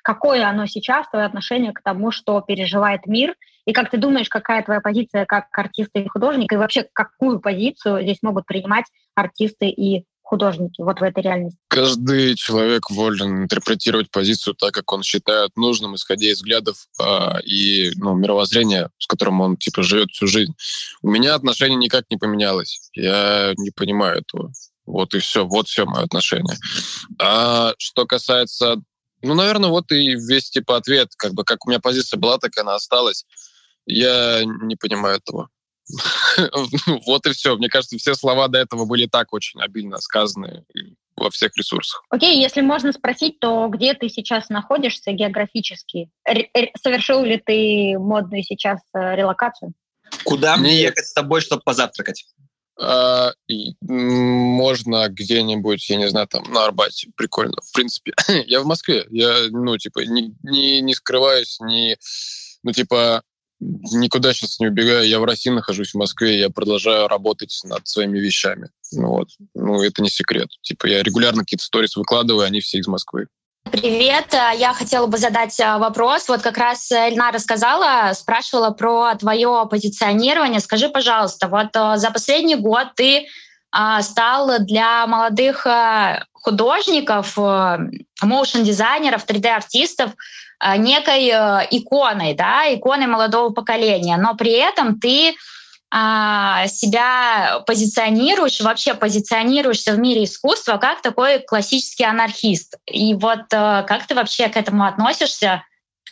Speaker 4: какое оно сейчас, твое отношение к тому, что переживает мир, и как ты думаешь, какая твоя позиция как артиста и художника, и вообще какую позицию здесь могут принимать артисты и художники вот в этой реальности?
Speaker 3: Каждый человек волен интерпретировать позицию так, как он считает нужным, исходя из взглядов э, и ну, мировоззрения, с которым он типа живет всю жизнь. У меня отношение никак не поменялось. Я не понимаю этого. Вот и все, вот все мое отношение. А что касается, ну, наверное, вот и весь типа ответ, как бы как у меня позиция была, так она осталась. Я не понимаю этого. вот и все. Мне кажется, все слова до этого были так очень обильно сказаны во всех ресурсах.
Speaker 4: Окей, okay, если можно спросить, то где ты сейчас находишься географически? Р- совершил ли ты модную сейчас э, релокацию?
Speaker 2: Куда мне ехать с тобой, чтобы позавтракать?
Speaker 3: А, можно где-нибудь, я не знаю, там на Арбате. Прикольно. В принципе, я в Москве. Я, ну, типа, не, не, не скрываюсь, не, ну, типа, никуда сейчас не убегаю. Я в России нахожусь, в Москве, я продолжаю работать над своими вещами. Ну, вот. ну это не секрет. Типа я регулярно какие-то сторис выкладываю, они все из Москвы.
Speaker 5: Привет, я хотела бы задать а, вопрос. Вот как раз Эльна рассказала, спрашивала про твое позиционирование. Скажи, пожалуйста, вот а, за последний год ты а, стал для молодых художников, моушен-дизайнеров, 3D-артистов а, некой э, иконой, да, иконой молодого поколения, но при этом ты а, себя позиционируешь, вообще позиционируешься в мире искусства как такой классический анархист. И вот э, как ты вообще к этому относишься?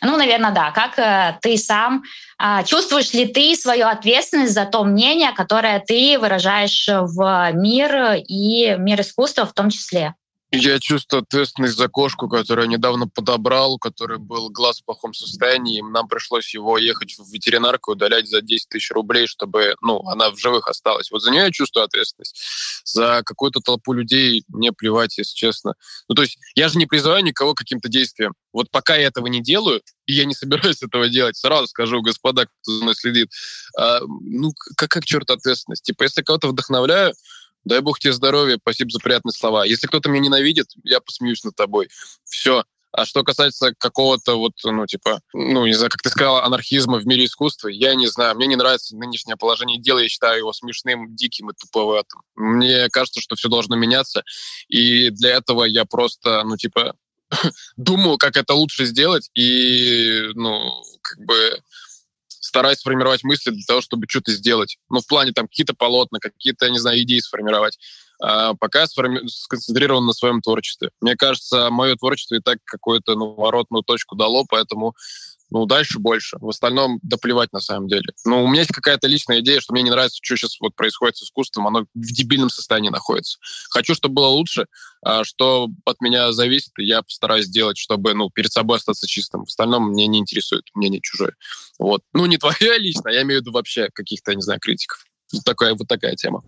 Speaker 5: Ну, наверное, да. Как э, ты сам а, чувствуешь ли ты свою ответственность за то мнение, которое ты выражаешь в мир и мир искусства в том числе?
Speaker 3: Я чувствую ответственность за кошку, которую я недавно подобрал, у которой был глаз в плохом состоянии. И нам пришлось его ехать в ветеринарку удалять за 10 тысяч рублей, чтобы ну, она в живых осталась. Вот за нее я чувствую ответственность. За какую-то толпу людей мне плевать, если честно. Ну, то есть я же не призываю никого к каким-то действиям. Вот пока я этого не делаю, и я не собираюсь этого делать, сразу скажу, господа, кто за мной следит, а, ну, как, как черт ответственность? Типа, если кого-то вдохновляю, Дай бог тебе здоровья, спасибо за приятные слова. Если кто-то меня ненавидит, я посмеюсь над тобой. Все. А что касается какого-то вот, ну, типа, ну, не знаю, как ты сказала, анархизма в мире искусства, я не знаю. Мне не нравится нынешнее положение дела, я считаю его смешным, диким и туповатым. Мне кажется, что все должно меняться, и для этого я просто, ну, типа, думаю, как это лучше сделать, и, ну, как бы стараюсь сформировать мысли для того, чтобы что-то сделать. Ну, в плане там какие-то полотна, какие-то, не знаю, идеи сформировать. А пока я сформи... сконцентрирован на своем творчестве. Мне кажется, мое творчество и так какую-то ну, воротную точку дало, поэтому ну, дальше больше. В остальном да плевать на самом деле. Но у меня есть какая-то личная идея, что мне не нравится, что сейчас вот происходит с искусством, оно в дебильном состоянии находится. Хочу, чтобы было лучше, а что от меня зависит, я постараюсь сделать, чтобы, ну, перед собой остаться чистым. В остальном мне не интересует мнение чужое. Вот. Ну, не твое лично, я имею в виду вообще каких-то, не знаю, критиков. Вот такая, вот такая тема.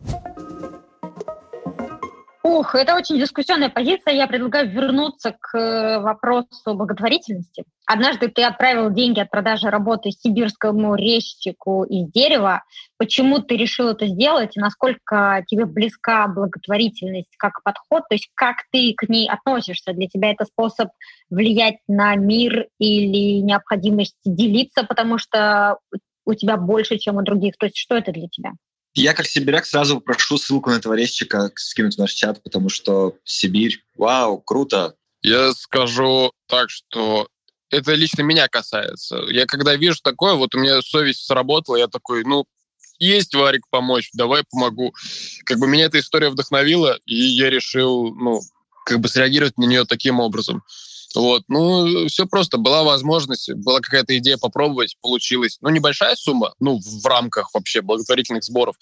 Speaker 4: Ух, это очень дискуссионная позиция. Я предлагаю вернуться к э, вопросу благотворительности. Однажды ты отправил деньги от продажи работы сибирскому резчику из дерева. Почему ты решил это сделать? Насколько тебе близка благотворительность как подход? То есть как ты к ней относишься? Для тебя это способ влиять на мир или необходимость делиться, потому что у тебя больше, чем у других? То есть что это для тебя?
Speaker 2: Я как сибиряк сразу прошу ссылку на этого резчика скинуть в наш чат, потому что Сибирь, вау, круто.
Speaker 3: Я скажу так, что это лично меня касается. Я когда вижу такое, вот у меня совесть сработала, я такой, ну, есть Варик помочь, давай помогу. Как бы меня эта история вдохновила, и я решил, ну, как бы среагировать на нее таким образом. Вот, ну, все просто. Была возможность, была какая-то идея попробовать, получилось. Ну, небольшая сумма, ну, в рамках вообще благотворительных сборов,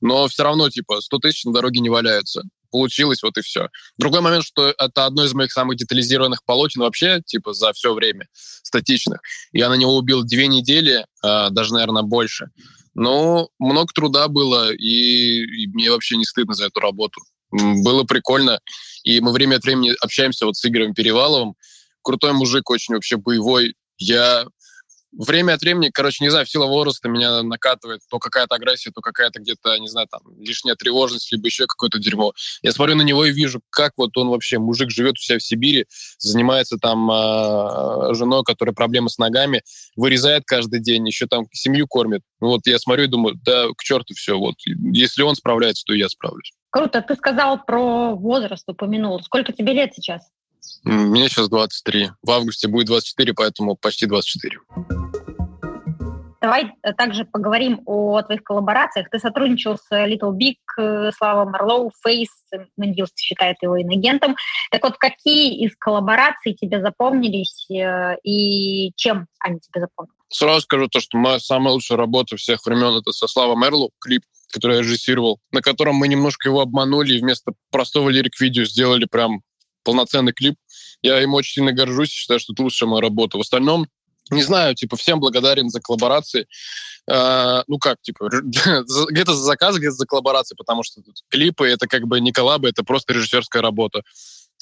Speaker 3: но все равно, типа, 100 тысяч на дороге не валяются. Получилось, вот и все. Другой момент, что это одно из моих самых детализированных полотен вообще, типа, за все время статичных. Я на него убил две недели, а, даже, наверное, больше. Но много труда было, и, и мне вообще не стыдно за эту работу. Было прикольно. И мы время от времени общаемся вот с Игорем Переваловым. Крутой мужик, очень вообще боевой. Я время от времени, короче, не знаю, в силу возраста меня накатывает то какая-то агрессия, то какая-то где-то, не знаю, там, лишняя тревожность, либо еще какое-то дерьмо. Я смотрю на него и вижу, как вот он вообще, мужик живет у себя в Сибири, занимается там э, женой, которая проблемы с ногами, вырезает каждый день, еще там семью кормит. Вот я смотрю и думаю, да, к черту все, вот, если он справляется, то и я справлюсь.
Speaker 4: Круто. Ты сказал про возраст, упомянул. Сколько тебе лет сейчас?
Speaker 3: Мне сейчас 23. В августе будет 24, поэтому почти 24.
Speaker 4: Давай э, также поговорим о твоих коллаборациях. Ты сотрудничал с Little Big, э, Слава Марлоу, Фейс, Мендилс считает его инагентом. Так вот, какие из коллабораций тебе запомнились э, и чем они тебе запомнились?
Speaker 3: Сразу скажу то, что моя самая лучшая работа всех времен это со Слава Мерлоу, клип, который я режиссировал, на котором мы немножко его обманули и вместо простого лирик-видео сделали прям полноценный клип. Я им очень сильно горжусь, считаю, что это лучшая моя работа. В остальном, не знаю, типа, всем благодарен за коллаборации. Uh, ну как, типа, где-то за заказы, где-то за коллаборации, потому что клипы — это как бы не коллабы, это просто режиссерская работа.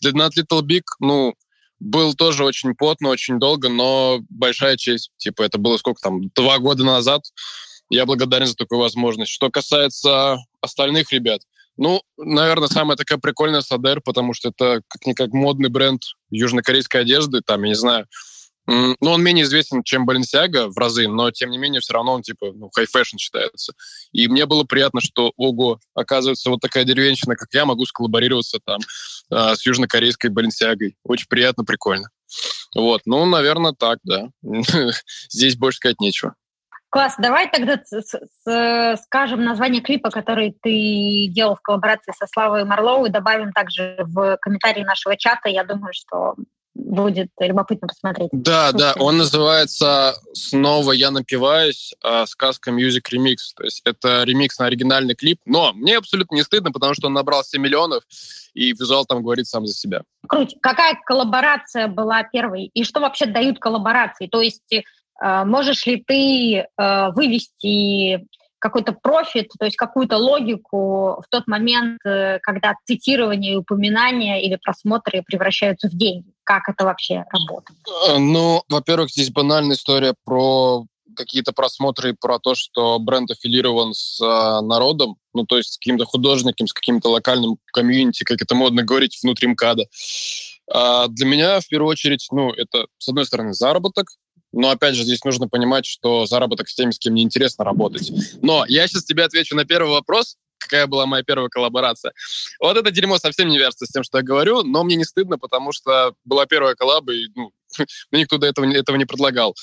Speaker 3: Для над Little Big, ну, был тоже очень потно, очень долго, но большая честь. Типа, это было сколько там, два года назад. Я благодарен за такую возможность. Что касается остальных ребят, ну, наверное, самая такая прикольная с Ader, потому что это как-никак модный бренд южнокорейской одежды, там, я не знаю, ну, он менее известен, чем Balenciaga в разы, но, тем не менее, все равно он, типа, ну, high fashion считается. И мне было приятно, что, ого, оказывается, вот такая деревенщина, как я, могу сколлаборироваться там э, с южнокорейской Balenciaga. Очень приятно, прикольно. Вот, ну, наверное, так, да. Здесь больше сказать нечего.
Speaker 4: Класс, давай тогда скажем название клипа, который ты делал в коллаборации со Славой Марлоу, и добавим также в комментарии нашего чата. Я думаю, что будет любопытно посмотреть.
Speaker 3: Да, да, он называется «Снова я напиваюсь. Сказка Music Remix». То есть это ремикс на оригинальный клип, но мне абсолютно не стыдно, потому что он набрал 7 миллионов, и визуал там говорит сам за себя.
Speaker 4: Круть. Какая коллаборация была первой? И что вообще дают коллаборации? То есть Э, можешь ли ты э, вывести какой-то профит, то есть какую-то логику в тот момент, э, когда цитирование, упоминания или просмотры превращаются в деньги? Как это вообще работает?
Speaker 3: Ну, во-первых, здесь банальная история про какие-то просмотры про то, что бренд аффилирован с э, народом, ну, то есть с каким-то художником, с каким-то локальным комьюнити, как это модно говорить, внутри МКАДа. А для меня, в первую очередь, ну, это, с одной стороны, заработок, но, опять же, здесь нужно понимать, что заработок с теми, с кем мне интересно работать. Но я сейчас тебе отвечу на первый вопрос, какая была моя первая коллаборация. Вот это дерьмо совсем не вяжется с тем, что я говорю, но мне не стыдно, потому что была первая коллаба, и ну, мне никто до этого, этого не предлагал.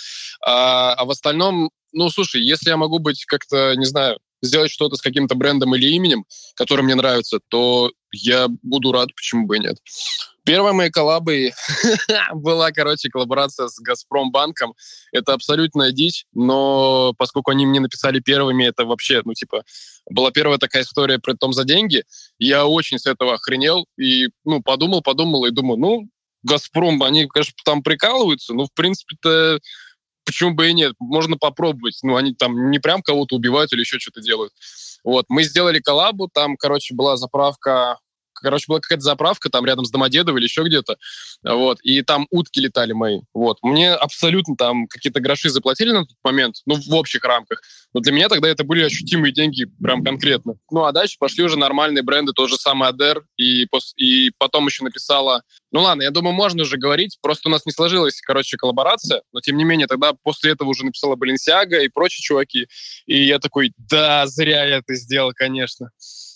Speaker 3: А, а в остальном, ну, слушай, если я могу быть как-то, не знаю, сделать что-то с каким-то брендом или именем, который мне нравится, то я буду рад, почему бы и нет. Первой моей коллабой была, короче, коллаборация с Газпромбанком. Это абсолютная дичь, но поскольку они мне написали первыми, это вообще, ну, типа, была первая такая история, при том за деньги, я очень с этого охренел и, ну, подумал, подумал и думаю, ну, Газпром, они, конечно, там прикалываются, но, в принципе-то, почему бы и нет? Можно попробовать. Ну, они там не прям кого-то убивают или еще что-то делают. Вот, мы сделали коллабу, там, короче, была заправка короче, была какая-то заправка там рядом с Домодедово или еще где-то, вот, и там утки летали мои, вот. Мне абсолютно там какие-то гроши заплатили на тот момент, ну, в общих рамках, но для меня тогда это были ощутимые деньги, прям конкретно. Ну, а дальше пошли уже нормальные бренды, тот же самый Адер, и, и потом еще написала... Ну, ладно, я думаю, можно уже говорить, просто у нас не сложилась, короче, коллаборация, но, тем не менее, тогда после этого уже написала Баленсиага и прочие чуваки, и я такой, да, зря я это сделал, конечно.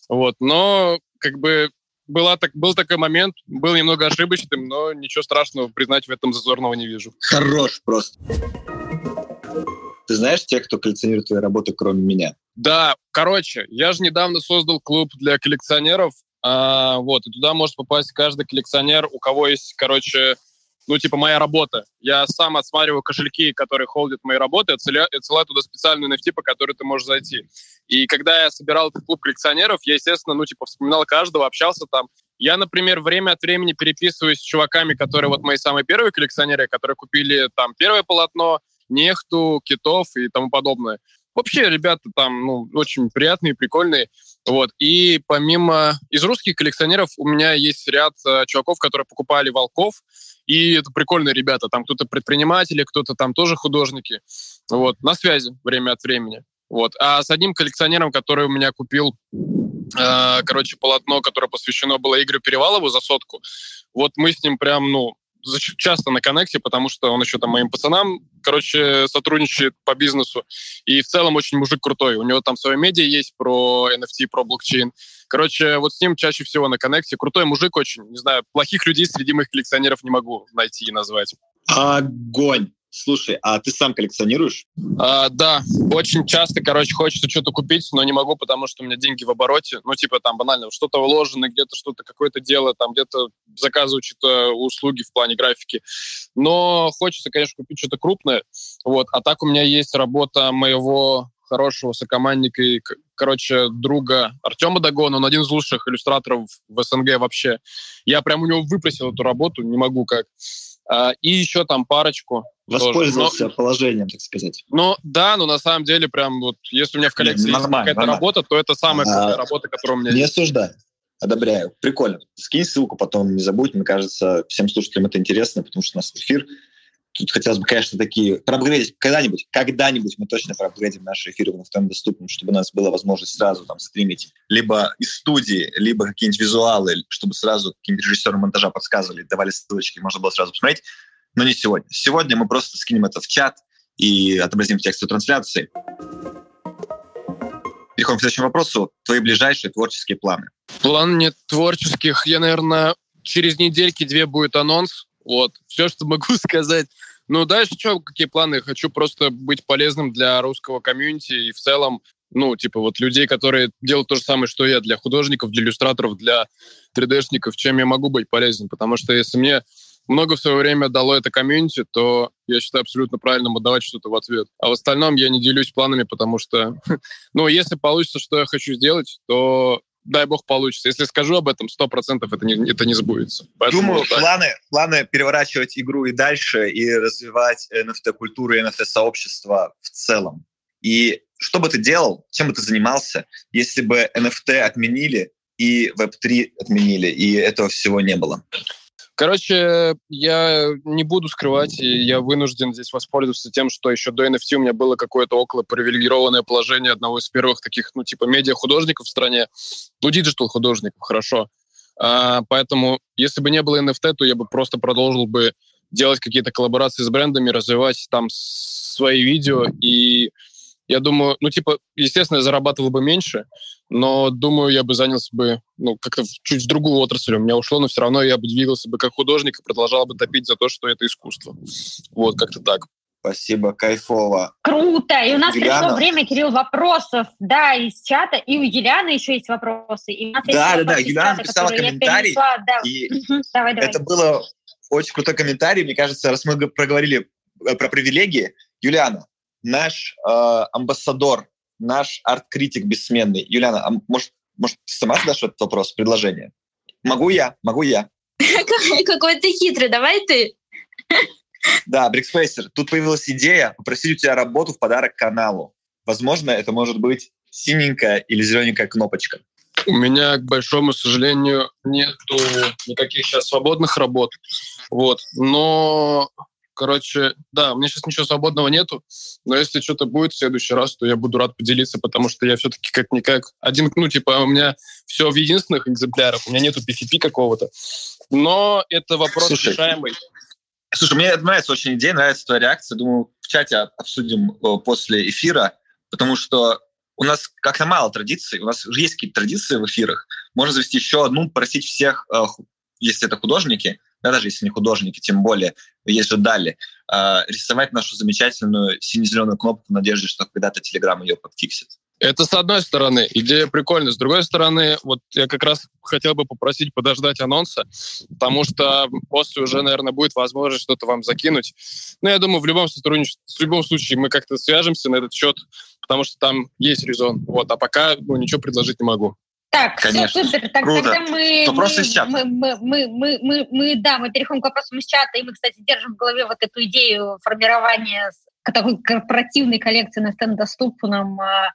Speaker 3: Вот, но как бы была так, был такой момент, был немного ошибочным, но ничего страшного признать в этом зазорного не вижу.
Speaker 2: Хорош просто. Ты знаешь тех, кто коллекционирует твои работы, кроме меня?
Speaker 3: Да, короче, я же недавно создал клуб для коллекционеров, а, вот, и туда может попасть каждый коллекционер, у кого есть, короче, ну, типа, моя работа. Я сам отсматриваю кошельки, которые холдят мои работы, отсылаю, отсылаю туда специальную NFT, по которой ты можешь зайти. И когда я собирал этот клуб коллекционеров, я, естественно, ну, типа, вспоминал каждого, общался там. Я, например, время от времени переписываюсь с чуваками, которые вот мои самые первые коллекционеры, которые купили там первое полотно, нехту, китов и тому подобное. Вообще, ребята там, ну, очень приятные, прикольные. Вот. И помимо... Из русских коллекционеров у меня есть ряд э, чуваков, которые покупали волков. И это прикольные ребята. Там кто-то предприниматели, кто-то там тоже художники. Вот. На связи время от времени. Вот. А с одним коллекционером, который у меня купил э, короче, полотно, которое посвящено было Игорю Перевалову за сотку. Вот мы с ним прям, ну, часто на коннекте, потому что он еще там моим пацанам, короче, сотрудничает по бизнесу. И в целом очень мужик крутой. У него там свое медиа есть про NFT, про блокчейн. Короче, вот с ним чаще всего на коннекте. Крутой мужик очень. Не знаю, плохих людей среди моих коллекционеров не могу найти и назвать.
Speaker 2: Огонь! Слушай, а ты сам коллекционируешь?
Speaker 3: А, да, очень часто, короче, хочется что-то купить, но не могу, потому что у меня деньги в обороте. Ну, типа там банально, что-то вложено, где-то что-то, какое-то дело, там где-то заказываю что-то услуги в плане графики. Но хочется, конечно, купить что-то крупное. Вот. А так у меня есть работа моего хорошего сокомандника и, короче, друга Артема Дагона. Он один из лучших иллюстраторов в СНГ вообще. Я прям у него выпросил эту работу, не могу как. А, и еще там парочку.
Speaker 2: Воспользовался но, положением, так сказать.
Speaker 3: Ну, да, но на самом деле прям вот, если у меня в коллекции есть какая-то работа, то это самая а, работа, которая у меня
Speaker 2: не
Speaker 3: есть.
Speaker 2: Не осуждаю. Одобряю. Прикольно. Скинь ссылку потом, не забудь. Мне кажется, всем слушателям это интересно, потому что у нас эфир. Тут хотелось бы, конечно, такие... Проапгрейдить когда-нибудь, когда-нибудь мы точно проапгрейдим наши эфиры в ФМ доступным, чтобы у нас была возможность сразу там стримить либо из студии, либо какие-нибудь визуалы, чтобы сразу какие-нибудь режиссеры монтажа подсказывали, давали ссылочки, можно было сразу посмотреть. Но не сегодня. Сегодня мы просто скинем это в чат и отобразим в трансляции. Переходим к следующему вопросу. Твои ближайшие творческие планы?
Speaker 3: План нет творческих. Я, наверное, через недельки две будет анонс. Вот. Все, что могу сказать. Ну, дальше что, какие планы? Хочу просто быть полезным для русского комьюнити и в целом, ну, типа вот людей, которые делают то же самое, что я, для художников, для иллюстраторов, для 3D-шников, чем я могу быть полезен. Потому что если мне много в свое время дало это комьюнити, то я считаю абсолютно правильным отдавать что-то в ответ. А в остальном я не делюсь планами, потому что, ну, если получится, что я хочу сделать, то дай бог получится. Если скажу об этом, сто процентов это не, это не сбудется.
Speaker 2: Поэтому, Думаю, да. планы, планы переворачивать игру и дальше, и развивать NFT-культуру и NFT-сообщество в целом. И что бы ты делал, чем бы ты занимался, если бы NFT отменили и Web3 отменили, и этого всего не было?
Speaker 3: Короче, я не буду скрывать, и я вынужден здесь воспользоваться тем, что еще до NFT у меня было какое-то около привилегированное положение одного из первых таких, ну, типа, медиа-художников в стране. Ну, диджитал-художников, хорошо. А, поэтому, если бы не было NFT, то я бы просто продолжил бы делать какие-то коллаборации с брендами, развивать там свои видео и я думаю, ну, типа, естественно, я зарабатывал бы меньше, но, думаю, я бы занялся бы, ну, как-то чуть в другую отрасль. У меня ушло, но все равно я бы двигался бы как художник и продолжал бы топить за то, что это искусство. Вот, как-то так.
Speaker 2: Спасибо, кайфово.
Speaker 4: Круто! И у нас Юлиана. пришло время, Кирилл, вопросов, да, из чата. И у Елены еще есть вопросы. И
Speaker 2: у нас да, есть да, да. Юлиана чата, написала комментарий. Да. И давай, давай. Это было очень крутой комментарий. Мне кажется, раз мы проговорили э, про привилегии, Юлиана, наш э, амбассадор, наш арт-критик бессменный. Юлиана, а может, может, ты сама задашь этот вопрос, предложение? Могу я, могу я.
Speaker 5: Какой ты хитрый, давай ты.
Speaker 2: Да, Брикспейсер, тут появилась идея попросить у тебя работу в подарок каналу. Возможно, это может быть синенькая или зелененькая кнопочка.
Speaker 3: У меня, к большому сожалению, нету никаких сейчас свободных работ. Вот. Но Короче, да, у меня сейчас ничего свободного нету, но если что-то будет в следующий раз, то я буду рад поделиться, потому что я все-таки как-никак один, ну, типа, у меня все в единственных экземплярах, у меня нету PCP какого-то. Но это вопрос Слушай, решаемый.
Speaker 2: Слушай, мне нравится очень идея, нравится твоя реакция. Думаю, в чате обсудим после эфира, потому что у нас как-то мало традиций, у нас уже есть какие-то традиции в эфирах. Можно завести еще одну, просить всех, э, если это художники, да, даже если не художники, тем более, есть же Дали, э, рисовать нашу замечательную сине-зеленую кнопку в надежде, что когда-то Telegram ее подфиксит.
Speaker 3: Это с одной стороны, идея прикольная. С другой стороны, вот я как раз хотел бы попросить подождать анонса, потому что после уже, наверное, будет возможность что-то вам закинуть. Но я думаю, в любом сотрудничестве, в любом случае мы как-то свяжемся на этот счет, потому что там есть резон. Вот, а пока ну, ничего предложить не могу.
Speaker 4: Так, Конечно. все супер. Так, Круто. Тогда мы, мы, из чата. Мы, мы, мы, мы, мы, мы, да, мы переходим к вопросам из чата, и мы, кстати, держим в голове вот эту идею формирования такой корпоративной коллекции на стенд доступном а,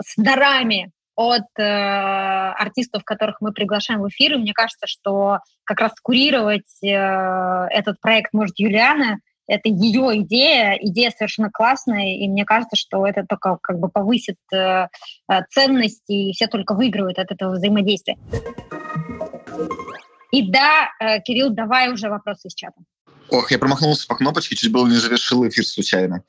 Speaker 4: с дарами от э, артистов, которых мы приглашаем в эфир. И мне кажется, что как раз курировать э, этот проект может Юлиана. Это ее идея, идея совершенно классная, и мне кажется, что это только как бы повысит э, э ценность, и все только выигрывают от этого взаимодействия. И да, э, Кирилл, давай уже вопросы из чата.
Speaker 2: Ох, я промахнулся по кнопочке, чуть было не завершил эфир случайно.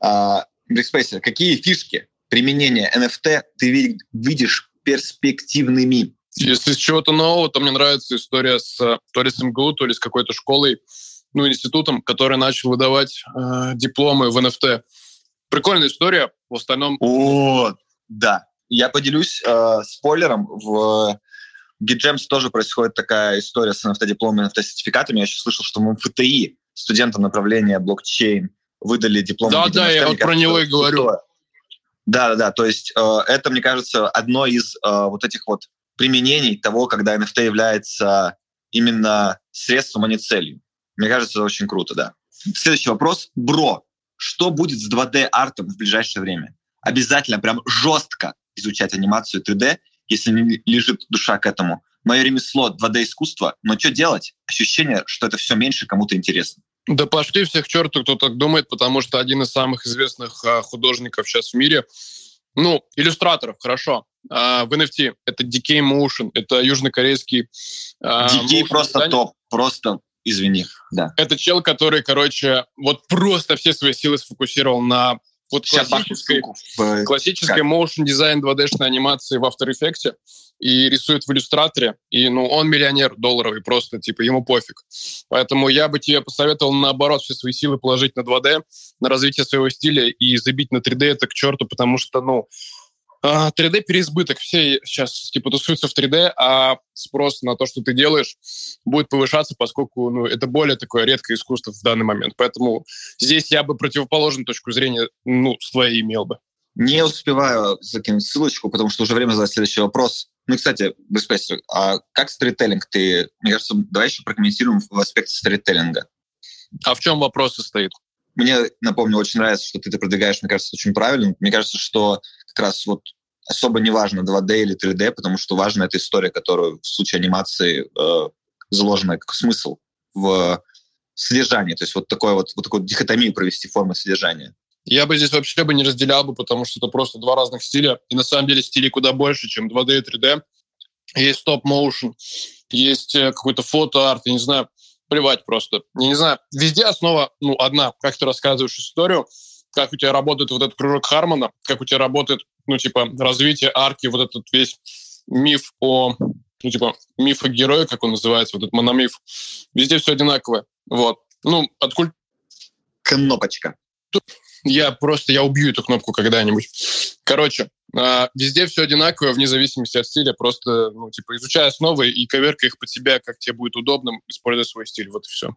Speaker 2: А, Брикспейсер, какие фишки применения NFT ты видишь перспективными?
Speaker 3: Если с чего-то нового, то мне нравится история с э, то ли с МГУ, то ли с какой-то школой, ну, институтом, который начал выдавать э, дипломы в NFT. Прикольная история, в остальном...
Speaker 2: О, да. Я поделюсь э, спойлером. В GitGems тоже происходит такая история с NFT-дипломами, NFT-сертификатами. Я еще слышал, что в МФТИ студентам направления блокчейн выдали диплом.
Speaker 3: Да, да, я вот про него и говорю.
Speaker 2: Да, да, да. То есть э, это, мне кажется, одно из э, вот этих вот применений того, когда NFT является именно средством, а не целью. Мне кажется, это очень круто, да. Следующий вопрос. Бро, что будет с 2D-артом в ближайшее время? Обязательно прям жестко изучать анимацию 3D, если не лежит душа к этому. Мое ремесло 2D-искусство, но что делать? Ощущение, что это все меньше кому-то интересно.
Speaker 3: Да пошли всех черту, кто так думает, потому что один из самых известных а, художников сейчас в мире, ну, иллюстраторов, хорошо, а, в NFT, это Decay Motion, это южнокорейский...
Speaker 2: А, Decay просто топ, просто извини, да.
Speaker 3: Это чел, который, короче, вот просто все свои силы сфокусировал на вот классической, классической motion дизайн 2D-шной анимации в After Effects и рисует в иллюстраторе, и ну, он миллионер долларовый просто, типа, ему пофиг. Поэтому я бы тебе посоветовал, наоборот, все свои силы положить на 2D, на развитие своего стиля и забить на 3D это к черту, потому что, ну, 3D а, переизбыток. Все сейчас типа тусуются в 3D, а спрос на то, что ты делаешь, будет повышаться, поскольку ну, это более такое редкое искусство в данный момент. Поэтому здесь я бы противоположную точку зрения ну, с твоей имел бы.
Speaker 2: Не успеваю закинуть ссылочку, потому что уже время задать следующий вопрос. Ну, кстати, Беспестер, а как сторителлинг ты... Мне кажется, давай еще прокомментируем в аспекте сторителлинга.
Speaker 3: А в чем вопрос состоит?
Speaker 2: Мне, напомню, очень нравится, что ты это продвигаешь, мне кажется, очень правильно. Мне кажется, что как раз вот особо не важно 2D или 3D, потому что важна эта история, которую в случае анимации э, заложена как смысл в содержании. То есть вот, такое вот, вот такую дихотомию провести формы содержания.
Speaker 3: Я бы здесь вообще бы не разделял бы, потому что это просто два разных стиля. И на самом деле стилей куда больше, чем 2D и 3D. Есть стоп-моушен, есть э, какой-то фото-арт, я не знаю, плевать просто. Я не знаю, везде основа, ну, одна, как ты рассказываешь историю, как у тебя работает вот этот кружок Хармона, как у тебя работает, ну, типа, развитие арки, вот этот весь миф о, ну, типа, миф о герое, как он называется, вот этот мономиф. Везде все одинаковое. Вот. Ну, откуль...
Speaker 2: Кнопочка.
Speaker 3: Я просто, я убью эту кнопку когда-нибудь. Короче, э, везде все одинаковое, вне зависимости от стиля. Просто, ну, типа, изучай основы и коверка их под себя, как тебе будет удобно, используя свой стиль. Вот и все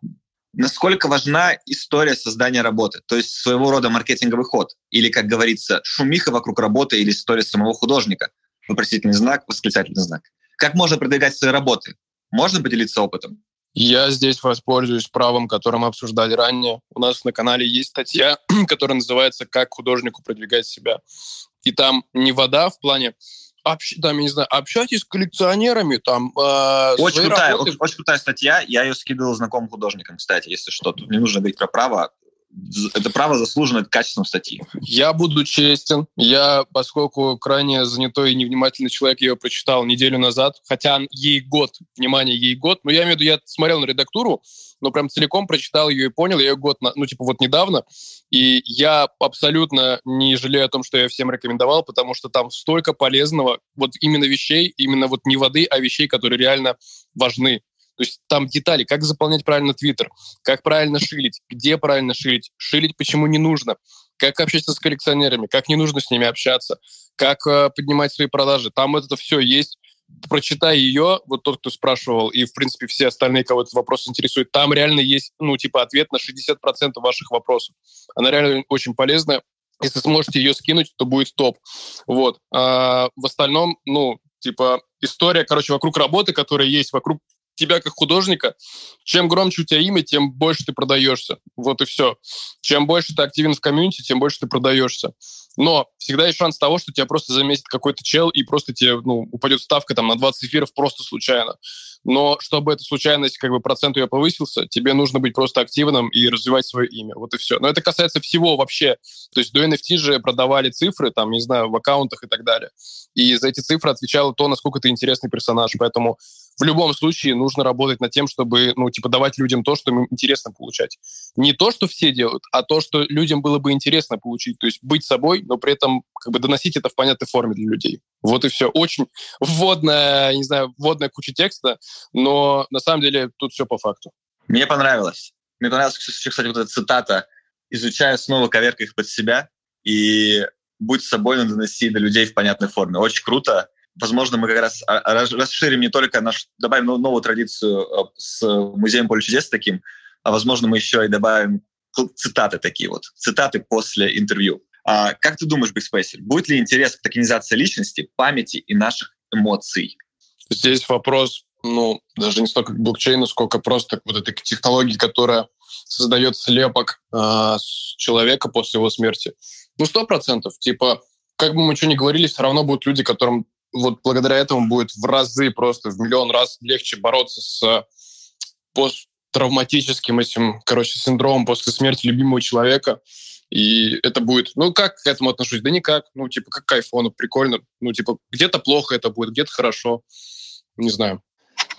Speaker 2: насколько важна история создания работы, то есть своего рода маркетинговый ход, или, как говорится, шумиха вокруг работы или история самого художника, вопросительный знак, восклицательный знак. Как можно продвигать свои работы? Можно поделиться опытом?
Speaker 3: Я здесь воспользуюсь правом, которое мы обсуждали ранее. У нас на канале есть статья, которая называется «Как художнику продвигать себя». И там не вода в плане общ, там, я не знаю, общайтесь с коллекционерами, там,
Speaker 2: э, очень, крутая, работы... очень, очень крутая статья, я ее скидывал знакомым художникам, кстати, если что. Тут не нужно говорить про право, это право заслужено качеством статьи.
Speaker 3: Я буду честен. Я, поскольку крайне занятой и невнимательный человек, я ее прочитал неделю назад, хотя ей год, внимание, ей год. Но я имею в виду, я смотрел на редактуру, но прям целиком прочитал ее и понял, я ее год, ну, типа вот недавно, и я абсолютно не жалею о том, что я всем рекомендовал, потому что там столько полезного, вот именно вещей, именно вот не воды, а вещей, которые реально важны. То есть там детали, как заполнять правильно Твиттер, как правильно шилить, где правильно шилить, шилить почему не нужно, как общаться с коллекционерами, как не нужно с ними общаться, как э, поднимать свои продажи. Там это все есть. Прочитай ее, вот тот, кто спрашивал, и, в принципе, все остальные, кого этот вопрос интересует, там реально есть, ну, типа, ответ на 60% ваших вопросов. Она реально очень полезная. Если сможете ее скинуть, то будет топ. Вот. А в остальном, ну, типа, история, короче, вокруг работы, которая есть, вокруг тебя как художника, чем громче у тебя имя, тем больше ты продаешься. Вот и все. Чем больше ты активен в комьюнити, тем больше ты продаешься. Но всегда есть шанс того, что тебя просто заметит какой-то чел, и просто тебе ну, упадет ставка там, на 20 эфиров просто случайно. Но чтобы эта случайность, как бы процент ее повысился, тебе нужно быть просто активным и развивать свое имя. Вот и все. Но это касается всего вообще. То есть до NFT же продавали цифры, там, не знаю, в аккаунтах и так далее. И за эти цифры отвечало то, насколько ты интересный персонаж. Поэтому в любом случае нужно работать над тем, чтобы, ну, типа, давать людям то, что им интересно получать. Не то, что все делают, а то, что людям было бы интересно получить. То есть быть собой, но при этом как бы доносить это в понятной форме для людей. Вот и все. Очень вводная, не знаю, вводная куча текста, но на самом деле тут все по факту.
Speaker 2: Мне понравилось. Мне понравилась, кстати, вот эта цитата «Изучая снова коверка их под себя и будь собой, но доноси до людей в понятной форме». Очень круто возможно, мы как раз а, а, расширим не только наш, добавим новую традицию э, с музеем поле чудес таким, а возможно, мы еще и добавим цитаты такие вот, цитаты после интервью. А как ты думаешь, Бэкспейсер, будет ли интерес к токенизации личности, памяти и наших эмоций?
Speaker 3: Здесь вопрос, ну, даже не столько к блокчейну, сколько просто вот этой технологии, которая создает слепок э, человека после его смерти. Ну, сто процентов. Типа, как бы мы что ни говорили, все равно будут люди, которым вот благодаря этому будет в разы, просто в миллион раз легче бороться с посттравматическим этим, короче, синдромом после смерти любимого человека. И это будет... Ну, как к этому отношусь? Да никак. Ну, типа, как к айфону, прикольно. Ну, типа, где-то плохо это будет, где-то хорошо. Не знаю.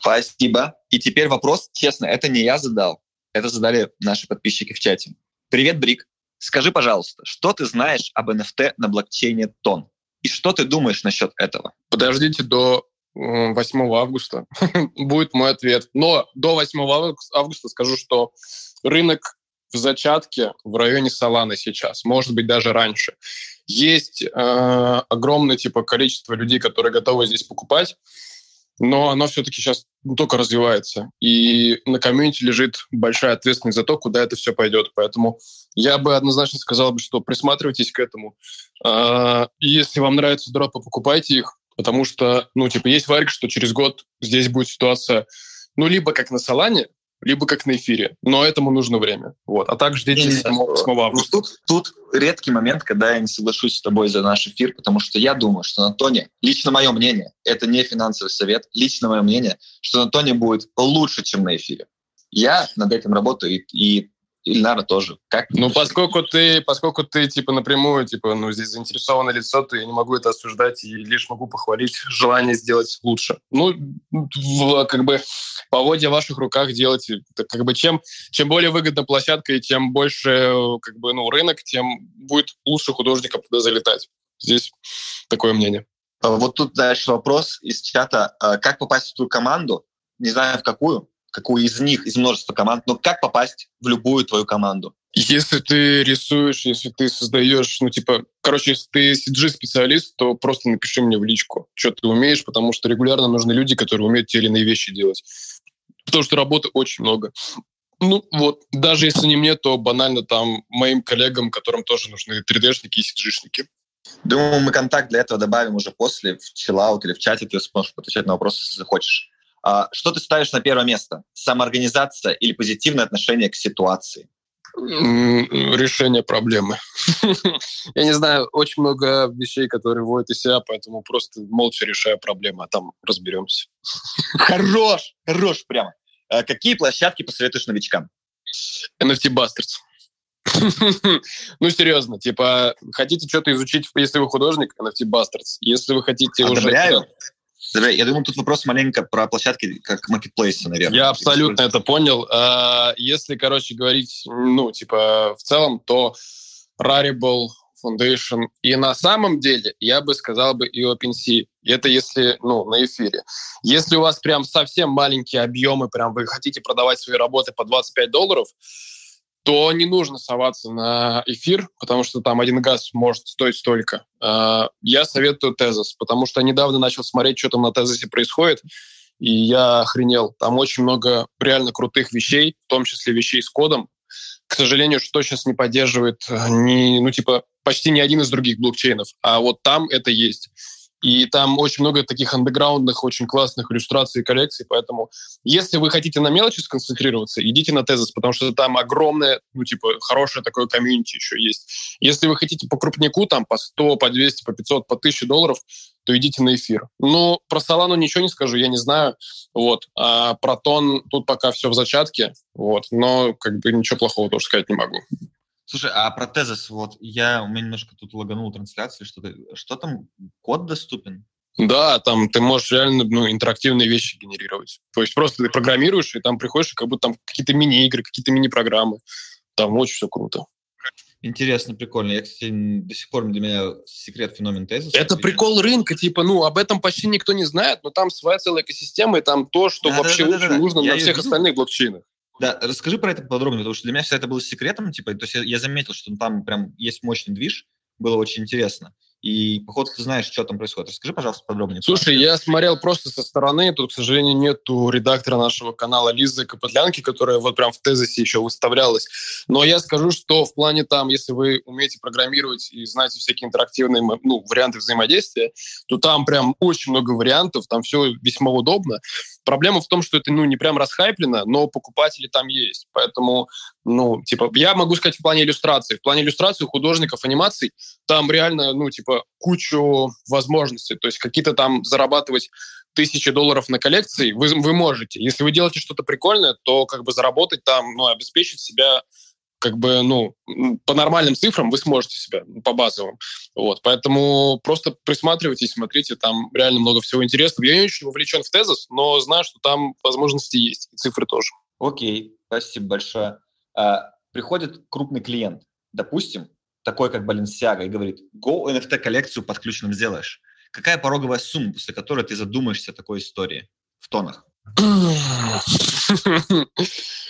Speaker 2: Спасибо. И теперь вопрос, честно, это не я задал. Это задали наши подписчики в чате. Привет, Брик. Скажи, пожалуйста, что ты знаешь об NFT на блокчейне Тон? И что ты думаешь насчет этого?
Speaker 3: Подождите до 8 августа будет мой ответ. Но до 8 августа скажу, что рынок в зачатке в районе Соланы сейчас, может быть, даже раньше. Есть э, огромное типа количество людей, которые готовы здесь покупать, но оно все-таки сейчас только развивается. И на комьюнити лежит большая ответственность за то, куда это все пойдет. Поэтому я бы однозначно сказал, бы, что присматривайтесь к этому. А, если вам нравятся дропы, покупайте их, потому что, ну, типа, есть варик, что через год здесь будет ситуация, ну, либо как на Солане, либо как на эфире. Но этому нужно время. Вот. А также ждите 7 августа.
Speaker 2: Тут, тут редкий момент, когда я не соглашусь с тобой за наш эфир, потому что я думаю, что на Тоне, лично мое мнение, это не финансовый совет, лично мое мнение, что на Тоне будет лучше, чем на эфире. Я над этим работаю, и, и Ильнара тоже. Как
Speaker 3: ну, поскольку ты, поскольку ты, типа, напрямую, типа, ну, здесь заинтересованное лицо, то я не могу это осуждать и лишь могу похвалить желание сделать лучше. Ну, в, как бы, по воде в ваших руках делать, как бы, чем, чем более выгодна площадка и чем больше, как бы, ну, рынок, тем будет лучше художникам туда залетать. Здесь такое мнение.
Speaker 2: А вот тут дальше вопрос из чата. А как попасть в твою команду? Не знаю, в какую какую из них, из множества команд, но как попасть в любую твою команду?
Speaker 3: Если ты рисуешь, если ты создаешь, ну, типа, короче, если ты CG-специалист, то просто напиши мне в личку, что ты умеешь, потому что регулярно нужны люди, которые умеют те или иные вещи делать. Потому что работы очень много. Ну, вот, даже если не мне, то банально там моим коллегам, которым тоже нужны 3D-шники и CG-шники.
Speaker 2: Думаю, мы контакт для этого добавим уже после, в чиллаут или в чате, ты сможешь отвечать на вопросы, если захочешь. А, что ты ставишь на первое место? Самоорганизация или позитивное отношение к ситуации?
Speaker 3: Решение проблемы. Я не знаю, очень много вещей, которые вводят из себя, поэтому просто молча решаю проблемы, а там разберемся.
Speaker 2: Хорош, хорош прямо. А какие площадки посоветуешь новичкам?
Speaker 3: NFT Bastards. ну, серьезно, типа, хотите что-то изучить, если вы художник, NFT Bastards. Если вы хотите
Speaker 2: Одобряю. уже... Я думаю, тут вопрос маленько про площадки как маркетплейсы, наверное.
Speaker 3: Я абсолютно это понял. А, если, короче, говорить, ну, типа, в целом, то Rarible, Foundation. И на самом деле я бы сказал бы и OpenSea. Это если, ну, на эфире. Если у вас прям совсем маленькие объемы, прям вы хотите продавать свои работы по 25 долларов, то не нужно соваться на эфир, потому что там один газ может стоить столько. А, я советую Тезос, потому что недавно начал смотреть, что там на Тезосе происходит, и я охренел. Там очень много реально крутых вещей, в том числе вещей с кодом. К сожалению, что сейчас не поддерживает э, ни, ну, типа, почти ни один из других блокчейнов. А вот там это есть. И там очень много таких андеграундных, очень классных иллюстраций и коллекций. Поэтому, если вы хотите на мелочи сконцентрироваться, идите на тезис, потому что там огромное, ну, типа, хорошее такое комьюнити еще есть. Если вы хотите по крупнику, там, по 100, по 200, по 500, по 1000 долларов, то идите на эфир. Ну, про Солану ничего не скажу, я не знаю. Вот. А про Тон тут пока все в зачатке. Вот. Но, как бы, ничего плохого тоже сказать не могу.
Speaker 2: Слушай, а про тезис, вот я, у меня немножко тут лаганул трансляцию, что-то, что там, код доступен?
Speaker 3: Да, там ты можешь реально ну, интерактивные вещи генерировать. То есть просто ты программируешь, и там приходишь, и как будто там какие-то мини-игры, какие-то мини-программы. Там очень все круто.
Speaker 2: Интересно, прикольно. Я, кстати, до сих пор для меня секрет феномен тезиса.
Speaker 3: Это прикол рынка, типа, ну, об этом почти никто не знает, но там своя целая экосистема, и там то, что да, вообще да, да, очень да. нужно я на всех видел. остальных блокчейнах.
Speaker 2: Да, расскажи про это подробнее, потому что для меня все это было секретом, типа, то есть я, я заметил, что там прям есть мощный движ, было очень интересно. И, походу, ты знаешь, что там происходит. Расскажи, пожалуйста, подробнее.
Speaker 3: Слушай, я смотрел просто со стороны. Тут, к сожалению, нету редактора нашего канала Лизы Капотлянки, которая вот прям в тезисе еще выставлялась. Но я скажу, что в плане там, если вы умеете программировать и знаете всякие интерактивные ну, варианты взаимодействия, то там прям очень много вариантов, там все весьма удобно. Проблема в том, что это, ну, не прям расхайплено, но покупатели там есть. Поэтому, ну, типа, я могу сказать в плане иллюстрации. В плане иллюстрации художников, анимаций, там реально, ну, типа, кучу возможностей. То есть какие-то там зарабатывать тысячи долларов на коллекции вы, вы можете. Если вы делаете что-то прикольное, то как бы заработать там, ну, обеспечить себя как бы, ну, по нормальным цифрам вы сможете себя, ну, по базовым. Вот, поэтому просто присматривайтесь, смотрите, там реально много всего интересного. Я не очень вовлечен в тезис, но знаю, что там возможности есть, и цифры тоже.
Speaker 2: Окей, спасибо большое. А, приходит крупный клиент, допустим, такой как Balenciaga, и говорит, go NFT-коллекцию под ключным сделаешь. Какая пороговая сумма, после которой ты задумаешься о такой истории в тонах?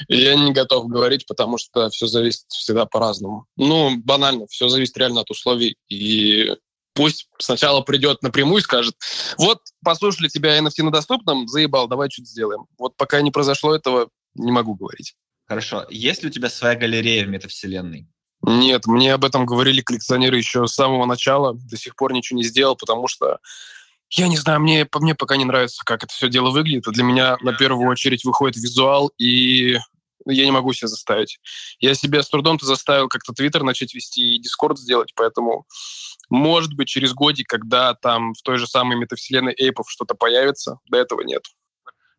Speaker 3: Я не готов говорить, потому что все зависит всегда по-разному. Ну, банально, все зависит реально от условий. И пусть сначала придет напрямую и скажет, вот, послушали тебя NFT на доступном, заебал, давай что-то сделаем. Вот пока не произошло этого, не могу говорить.
Speaker 2: Хорошо. Есть ли у тебя своя галерея в метавселенной?
Speaker 3: Нет, мне об этом говорили коллекционеры еще с самого начала. До сих пор ничего не сделал, потому что я не знаю, мне, мне пока не нравится, как это все дело выглядит. Для меня на первую очередь выходит визуал, и я не могу себя заставить. Я себя с трудом-то заставил как-то Твиттер начать вести и Дискорд сделать, поэтому, может быть, через годик, когда там в той же самой метавселенной эйпов что-то появится, до этого нет.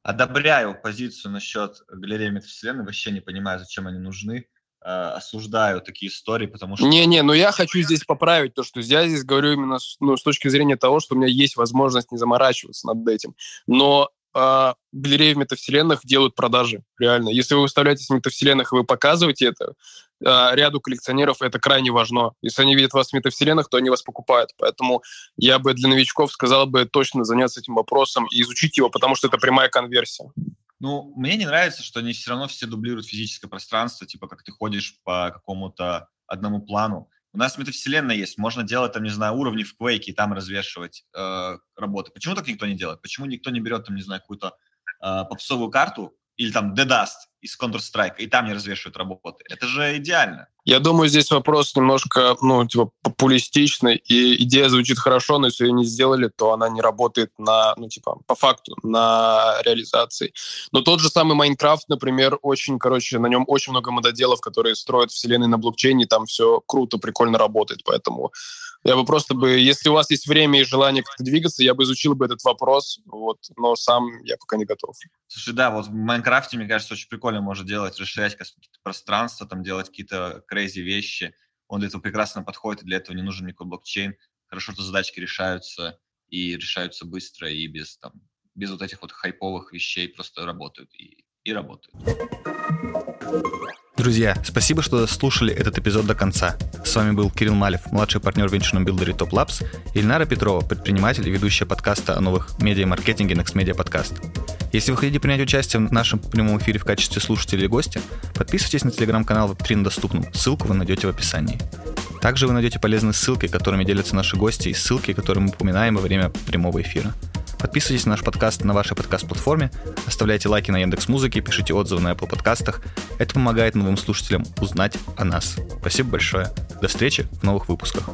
Speaker 2: Одобряю позицию насчет галереи метавселенной, вообще не понимаю, зачем они нужны. Э, осуждаю такие истории, потому что...
Speaker 3: Не-не, но я хочу здесь поправить то, что я здесь говорю именно с, ну, с точки зрения того, что у меня есть возможность не заморачиваться над этим. Но э, галереи в метавселенных делают продажи, реально. Если вы выставляетесь в метавселенных и вы показываете это, э, ряду коллекционеров это крайне важно. Если они видят вас в метавселенных, то они вас покупают. Поэтому я бы для новичков сказал бы точно заняться этим вопросом и изучить его, потому что это прямая конверсия.
Speaker 2: Ну, мне не нравится, что они все равно все дублируют физическое пространство, типа как ты ходишь по какому-то одному плану. У нас метавселенная есть, можно делать там, не знаю, уровни в Quake и там развешивать э, работы. Почему так никто не делает? Почему никто не берет там, не знаю, какую-то э, попсовую карту или там The Dust из Counter-Strike, и там не развешивают работы. Это же идеально.
Speaker 3: Я думаю, здесь вопрос немножко, ну, типа, популистичный, и идея звучит хорошо, но если ее не сделали, то она не работает на, ну, типа, по факту, на реализации. Но тот же самый Майнкрафт, например, очень, короче, на нем очень много мододелов, которые строят вселенные на блокчейне, там все круто, прикольно работает, поэтому я бы просто бы, если у вас есть время и желание как-то двигаться, я бы изучил бы этот вопрос, вот, но сам я пока не готов.
Speaker 2: Слушай, да, вот в Майнкрафте, мне кажется, очень прикольно можно делать, расширять какие-то пространства, там делать какие-то crazy вещи. Он для этого прекрасно подходит, и для этого не нужен никакой блокчейн. Хорошо, что задачки решаются, и решаются быстро, и без, там, без вот этих вот хайповых вещей просто работают, и, и работают.
Speaker 1: Друзья, спасибо, что слушали этот эпизод до конца. С вами был Кирилл Малев, младший партнер в венчурном билдере Top Labs, Ильнара Петрова, предприниматель и ведущая подкаста о новых медиа-маркетинге Next Media Podcast. Если вы хотите принять участие в нашем прямом эфире в качестве слушателя или гостя, подписывайтесь на телеграм-канал Web3 на доступном. Ссылку вы найдете в описании. Также вы найдете полезные ссылки, которыми делятся наши гости, и ссылки, которые мы упоминаем во время прямого эфира. Подписывайтесь на наш подкаст на вашей подкаст-платформе, оставляйте лайки на Яндекс Музыке, пишите отзывы на Apple подкастах. Это помогает новым слушателям узнать о нас. Спасибо большое. До встречи в новых выпусках.